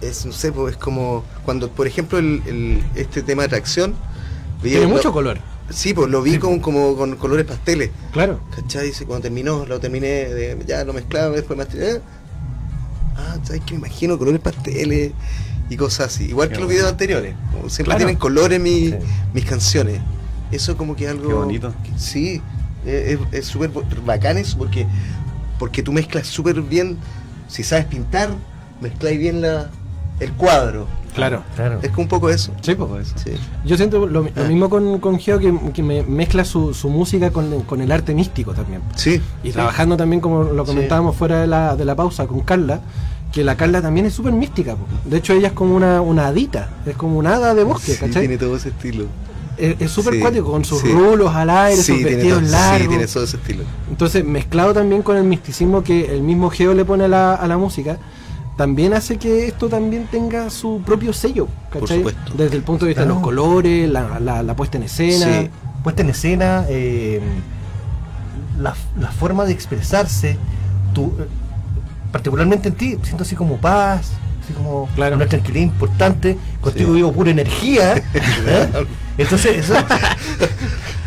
es, no sé, pues, es como cuando, por ejemplo, el, el- este tema de atracción. Tiene mucho color. Sí, pues lo vi con, como con colores pasteles. Claro. ¿Cachai? Dice, cuando terminó, lo terminé, de- ya lo mezclaba, después más. ¿eh? Ah, ¿sabes que Me imagino colores pasteles y cosas así. Igual Qué que los videos anteriores. Como siempre Claro. tienen colores mi- Sí. mis canciones. Eso como que algo... Qué bonito. que- sí, es súper bacán eso porque, porque tú mezclas súper bien. Si sabes pintar, mezcláis bien la, el cuadro. Claro. Claro. Es como un poco eso. Sí, pues. Todo eso. Sí. Yo siento lo, lo mismo con, con Geo, que, que me mezcla su, su música con, con el arte místico también. Sí. Y trabajando también, como lo Sí. comentábamos fuera de la, de la pausa con Carla, que la Carla también es súper mística. po. De hecho, ella es como una, una hadita, es como una hada de bosque, Sí, ¿cachai? tiene todo ese estilo. Es súper Sí, cuático, con sus sí. rulos al aire, Sí, sus vestidos todo, largos. sí, tiene todo ese estilo. Entonces, mezclado también con el misticismo que el mismo Geo le pone a la, a la música, también hace que esto también tenga su propio sello, ¿cachai? supuesto. Desde el punto de vista de los colores, la, la- la puesta en escena. Sí. puesta en escena, eh, la, la forma de expresarse, tu, eh, particularmente en ti, siento así como paz, así como Claro. una tranquilidad importante, contigo Sí. vivo pura energía. ¿eh? Entonces, eso.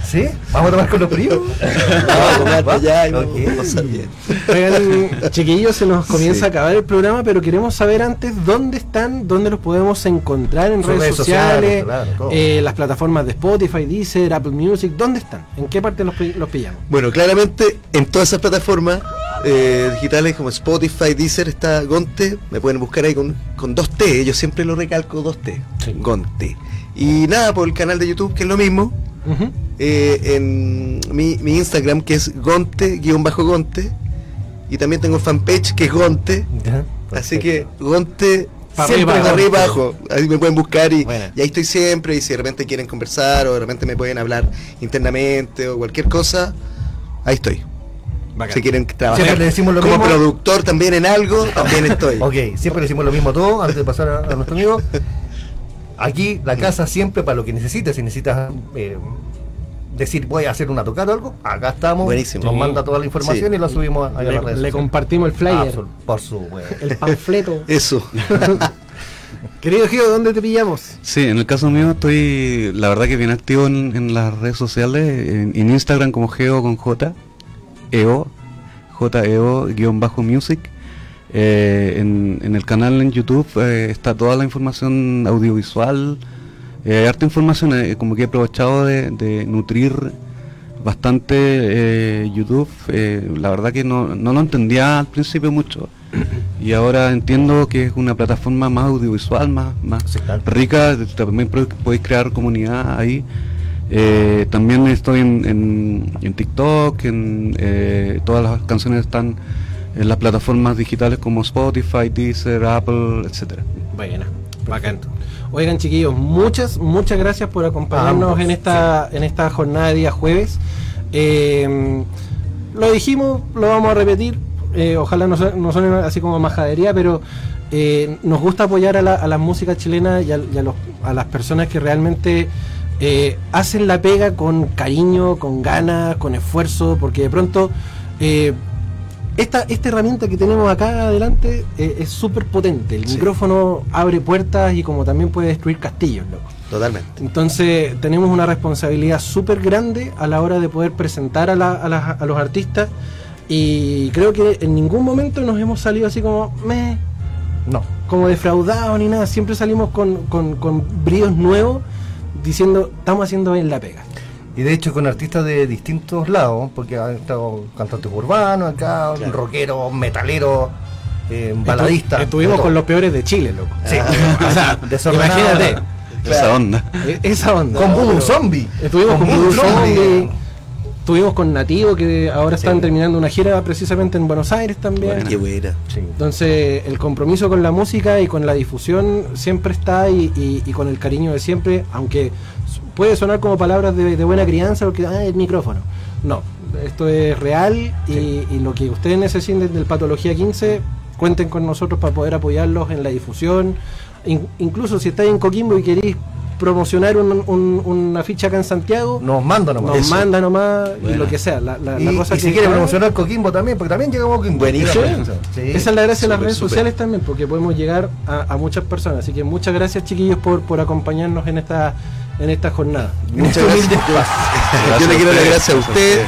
¿Sí? ¿Vamos a tomar con los primos? Ya bien. Oigan, chiquillos, se nos comienza Sí. a acabar el programa, pero queremos saber antes dónde están, dónde los podemos encontrar en redes, redes sociales, sociales, claro, eh, las plataformas de Spotify, Deezer, Apple Music, ¿dónde están? ¿En qué parte los pillamos? Bueno, claramente en todas esas plataformas eh, digitales como Spotify, Deezer, está Gonte. Me pueden buscar ahí con, con dos T. Yo siempre lo recalco dos T. Gonte. Y nada, por el canal de YouTube, que es lo mismo. Eh, en mi, mi Instagram, que es Gonte-Gonte. Y también tengo fanpage, que es Gonte. Ya, Así que Gonte siempre arriba, arriba abajo. Ahí me pueden buscar y, Buena. y ahí estoy siempre. Y si de repente quieren conversar o de repente me pueden hablar internamente o cualquier cosa, ahí estoy. Si quieren trabajar Siempre le decimos lo como mismo. productor también en algo, también estoy. Ok, siempre le decimos lo mismo a todos antes de pasar a, a nuestro amigo. Aquí la casa siempre para lo que necesites. Si necesitas eh, decir voy a hacer una tocada o algo, acá estamos. Buenísimo. Nos Sí. manda toda la información Sí. y la subimos a, a las Le, redes le compartimos el flyer, Absol- por supuesto. el panfleto. Eso. Querido Gio, ¿dónde te pillamos? Sí, en el caso mío estoy, la verdad que bien activo en, en las redes sociales, en, en Instagram como Geo con J, EO, JEO-music. Eh, en, en el canal en YouTube eh, está toda la información audiovisual, eh, harta información, eh, como que he aprovechado de, de nutrir bastante YouTube. la verdad que no, no lo entendía al principio mucho. Y ahora entiendo que es una plataforma más audiovisual, más, más Sí, claro. rica. También podéis crear comunidad ahí. Eh, también estoy en, en, en TikTok, en, eh, todas las canciones están en las plataformas digitales como Spotify, Deezer, Apple, etcétera. Buena, bacán. Oigan, chiquillos, muchas, muchas gracias por acompañarnos en esta, en esta jornada de día jueves. Eh, lo dijimos, lo vamos a repetir. eh, ojalá no, no suene así como majadería, pero eh, nos gusta apoyar a la, a la música chilena y, a, y a los- a las personas que realmente eh, hacen la pega con cariño, con ganas, con esfuerzo, porque de pronto eh, esta, esta herramienta que tenemos acá adelante eh, es súper potente. El Sí. micrófono abre puertas y como también puede destruir castillos, loco. Totalmente. Entonces tenemos una responsabilidad súper grande a la hora de poder presentar a, la- a los artistas y creo que en ningún momento nos hemos salido así como me No. como defraudados ni nada, siempre salimos con, con, con bríos nuevos diciendo estamos haciendo bien la pega. Y de hecho con artistas de distintos lados, porque han estado cantantes urbanos acá, rockeros, metaleros, eh, baladistas. Estu- Estuvimos con los peores de Chile, loco. Sí. O sea, Desordenado. imagínate. Esa onda. E- Esa onda. Con Voodoo Zombie. Estuvimos con, Voodoo Voodoo Zombie. Zombie. Estuvimos con Nativo, que ahora están terminando una gira precisamente en Buenos Aires también. Qué buena. Sí. Entonces, el compromiso con la música y con la difusión siempre está y, y- y con el cariño de siempre, aunque puede sonar como palabras de, de buena crianza, porque ah, el micrófono. No, esto es real y, y lo que ustedes necesiten del Patología 15, cuenten con nosotros para poder apoyarlos en la difusión. In- incluso si estáis en Coquimbo y queréis promocionar un- un- una ficha acá en Santiago, Nos manda nomás. nos Eso. manda nomás y Bueno. lo que sea. La, la- Y, la cosa y que si quiere promocionar Coquimbo también, porque también llegamos a Coquimbo. Buenísimo. Sí. esa es la gracia de las redes sociales también, porque podemos llegar a, a muchas personas. Así que muchas gracias, chiquillos, por, por acompañarnos en esta en esta jornada. Muchas gracias. Yo le quiero dar las gracias a usted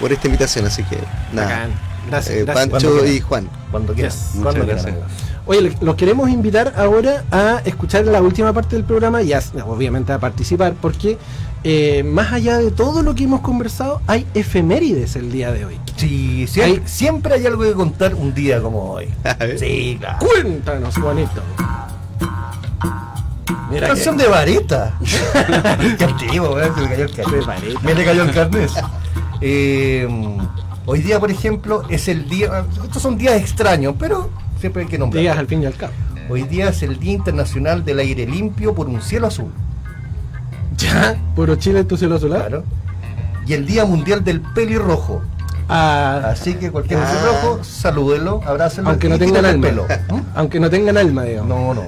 por esta invitación, así que nada. Bacán. Gracias, Eh, gracias. Pancho y. Juan. Cuando quieras. Yes. Cuando quieras, gracias. Oye, los queremos invitar ahora a escuchar la última parte del programa y a- obviamente a participar, porque eh, más allá de todo lo que hemos conversado, hay efemérides el día de hoy. Sí, sí, Hay- siempre hay algo que contar un día como hoy. ver. Sí, claro. Cuéntanos, Juanito. Mira Canción de vareta. Qué antiguo, weón, se me cayó el De carnet. vareta. Me le cayó el carnet. Eh, hoy día, por ejemplo, es el día. Estos son días extraños, pero siempre hay que nombrar. al fin y al cabo. Hoy día es el Día Internacional del Aire Limpio por un cielo azul. Ya, puro Chile, tu cielo solar. Claro. Y el Día Mundial del Pelirrojo. Ah, Así que cualquier Ah. pelirrojo, salúdenlo, abrácenlo. aunque no tengan alma. el pelo. ¿Mm? Aunque no tengan alma, digamos. No, no.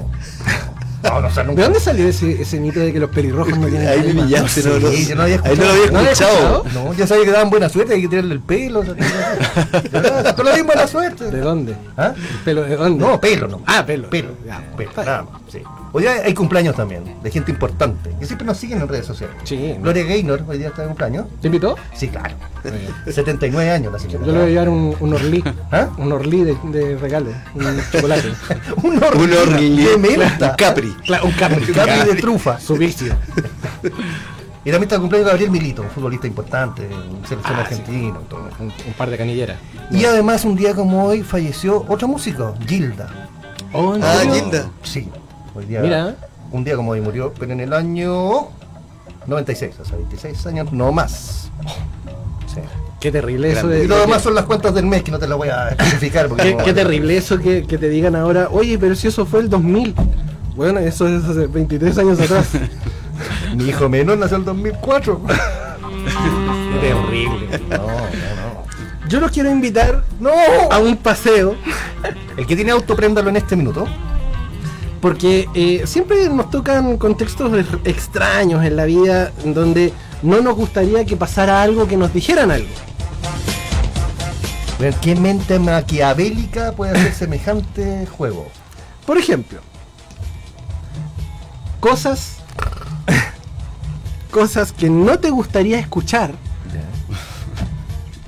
No, no, o sea, ¿De nunca. dónde salió ese, ese mito de que los pelirrojos no tienen Ahí me pillaste, no, no, Sí, yo no había ahí no lo había escuchado. ¿No había? No, ya sabía que daban buena suerte, hay que tirarle el pelo. o sea, ¿verdad? Pero le dimos buena suerte. ¿De dónde? ¿Ah? ¿El pelo de dónde? No, pelo no. Ah, pelo. Pelo. Ya, pelo, está nada más, sí. Hoy día hay cumpleaños también, de gente importante, que siempre nos siguen en redes sociales. Sí. Gloria Gaynor, hoy día está de cumpleaños. ¿Te invitó? Sí, claro. 79 años la señora. Yo le voy a llevar un, un orlí. ¿Ah? Un orlí de, de regalo. Un chocolate. un orgullo. Un orgullo. de menta. Un Capri. Claro, un Capri. Capri de trufa. Su vicio. Y también está el cumpleaños de Gabriel Milito, un futbolista importante, selección Ah, argentina. todo. Un, un par de canilleras. Y además, un día como hoy falleció otro músico, Gilda. Oh, ¿en Ah? Gilda. Sí, hoy día. Mira. Un día como hoy murió, pero en el año 96, o sea, 26 años, no más. Sí. Qué terrible eso de. Y lo demás son las cuentas del mes que no te lo voy a especificar. Porque Qué, no- qué terrible eso que, que te digan ahora, oye, pero si eso fue el 2000. Bueno, eso es hace 23 años atrás. Mi hijo menor nació en el 2004. Qué terrible. No, no, no. Yo los quiero invitar ¡No! a un paseo, El que tiene auto, préndalo en este minuto. Porque eh, siempre nos tocan contextos extraños en la vida donde no nos gustaría que pasara algo que nos dijeran algo. Ver, ¿qué mente maquiavélica puede hacer semejante juego? Por ejemplo, cosas cosas que no te gustaría escuchar,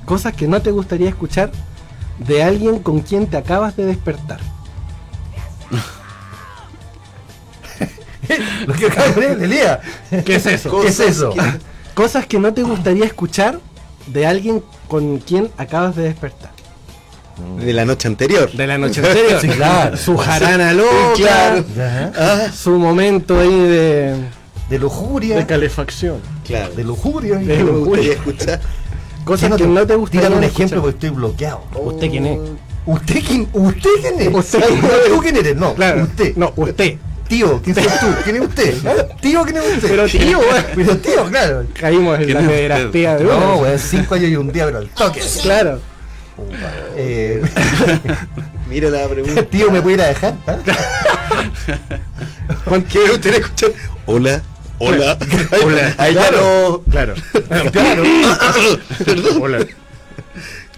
cosas que no te gustaría escuchar de alguien con quien te acabas de despertar. Lo que acaba de poner Elías. ¿Qué es eso? ¿Qué es eso? Cosas que no te gustaría escuchar de alguien con quien acabas de despertar. De la noche anterior. De la noche anterior. Sí, claro. Su jarana loca. Claro. Ajá. Su momento ahí de, De lujuria. de calefacción. Claro. de lujuria. De lujuria. escuchar. Cosas que no te gustaría dígame un escuchar. ejemplo porque estoy bloqueado. ¿Usted quién es? ¿Usted quién, usted quién es? Usted quién No, es. ¿Tú quién eres? No, Claro. usted. No, usted. Tío, ¿quién sos tú? ¿Quién es usted? Tío, ¿quién es usted? Pero tío. Pero tío, claro. Caímos en ¿Quién la pederastía de No, weón, cinco años y un día, pero al toque. Claro. Eh, Mira la pregunta. tío, ¿me puede ir a dejar? ¿Ah? ¿Quiere usted escuchar? Hola. Hola. Hola. Ahí no. Claro. Claro. Hola.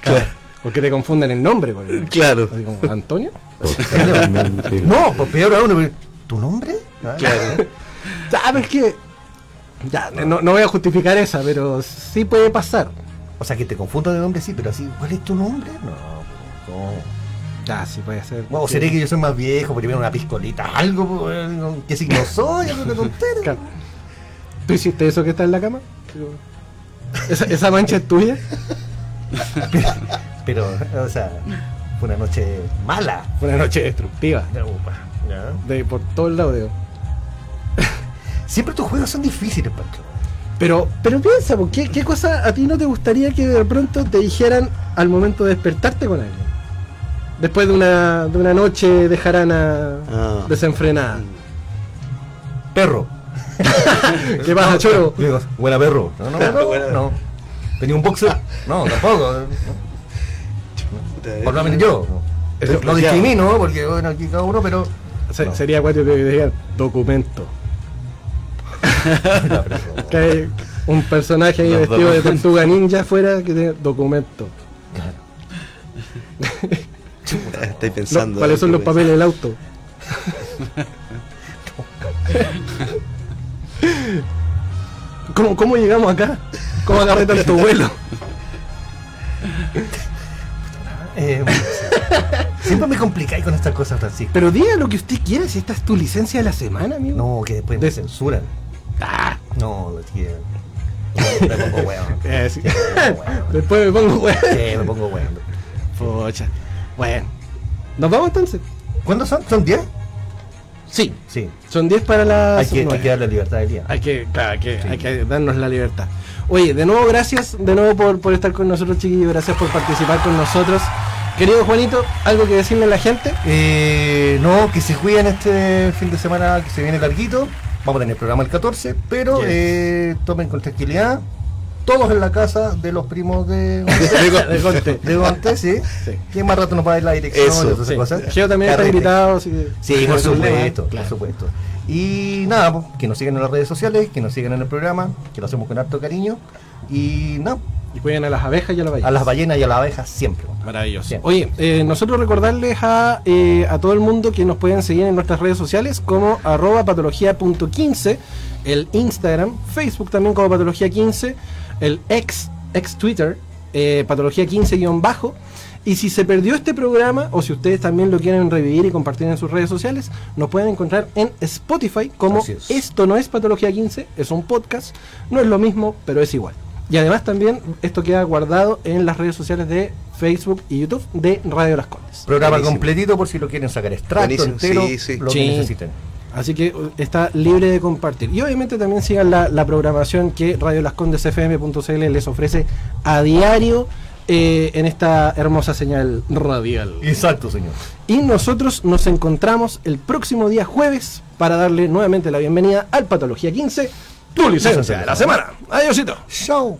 Claro. Porque te confunden el nombre. pues. Claro. Así como, ¿Antonio? No, pues peor aún. ¿Tu nombre? Ah, Claro. ¿Sabes qué? Ya, no, no voy a justificar esa, pero sí puede pasar. O sea, que te confundo de nombre, sí, pero así, ¿cuál es tu nombre? No, no. Ya, sí puede ser. O seré que yo soy más viejo, viene una piscolita, algo, weón, ¿qué signo soy? Tontera. Claro. ¿Tú hiciste eso que está en la cama? ¿Esa, esa mancha es tuya? Pero, o sea, fue una noche mala. Fue una noche destructiva. Ya. De por todo el lado, digo. Siempre tus juegos son difíciles, Pancho. Pero, pero piensa, ¿qué, ¿qué cosa a ti no te gustaría que de pronto te dijeran al momento de despertarte con alguien? Después de una, de una noche de jarana Ah. desenfrenada. Perro. ¿Qué pasa, choro? Digo, buena perro. No, no, no, Buena. no. Tenía un boxer. No, tampoco. Por lo menos yo. Lo discrimino, porque bueno, aquí cada uno, pero. Se- No. Sería cuatro que digan documento. que hay un personaje ahí vestido de tortuga ninja afuera que tiene documento. Estoy No, pensando. ¿Cuáles son los papeles del auto? ¿Cómo, ¿Cómo llegamos acá? ¿Cómo agarré tanto vuelo? Eh, siempre me complicáis con estas cosas, Francisco. Pero diga lo que usted quiera, si esta es tu licencia de la semana, amigo. No, que después me De- censuran. Ah, No, que. Me pongo weón. eh. Después me pongo weón. Sí, me pongo weón. Pocha. Bueno. ¿Nos vamos entonces? ¿Cuántos son? ¿Son 10? Sí. Sí. Son 10 para las Hay que, hay que darle libertad del día. Hay que, claro, hay que, hay que darnos la libertad. Oye, de nuevo gracias, de nuevo por, por estar con nosotros, chiquillos, gracias por participar con nosotros. Querido Juanito, ¿algo que decirle a la gente? Eh, no, que se cuiden este fin de semana que se viene larguito. Vamos a tener programa el 14, pero Yes. eh, tomen con tranquilidad. Todos en la casa de los primos de De Conte. de Gonte, sí. Sí. Que más rato nos va a dar la dirección Eso, y todas esas Sí. cosas. Geo también está invitado, Sí, por supuesto, claro. por supuesto. Y nada, pues, que nos sigan en las redes sociales, que nos sigan en el programa, que lo hacemos con harto cariño. Y nada, Y cuiden a las abejas y a las ballenas. a las ballenas y a las abejas siempre. Maravilloso. Bien. Oye, eh, nosotros recordarles a, eh, a todo el mundo que nos pueden seguir en nuestras redes sociales como arroba patología.15, el Instagram, Facebook también como patología15, el ex, ex Twitter, eh, patología15-bajo. Y si se perdió este programa o si ustedes también lo quieren revivir y compartir en sus redes sociales, nos pueden encontrar en Spotify como es. Esto no es Patología 15, es un podcast, no es lo mismo, pero es igual. Y además también esto queda guardado en las redes sociales de Facebook y YouTube de Radio Las Condes. Programa Buenísimo. completito por si lo quieren sacar extracto Buenísimo, entero, sí, sí. lo Sí. que necesiten. Así que uh, está libre de compartir. Y obviamente también sigan la, la programación que Radio Las Condes FM.cl les ofrece a diario eh, en esta hermosa señal radial. Exacto, señor. Y nosotros nos encontramos el próximo día jueves para darle nuevamente la bienvenida al Patología 15, tu licencia de la semana. Adiósito. Show.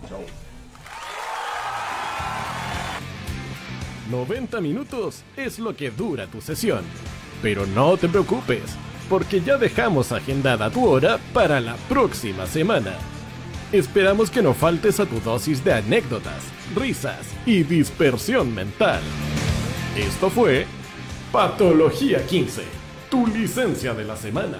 90 minutos es lo que dura tu sesión. Pero no te preocupes, porque ya dejamos agendada tu hora para la próxima semana. Esperamos que no faltes a tu dosis de anécdotas, risas y dispersión mental. Esto fue Patología 15, tu licencia de la semana.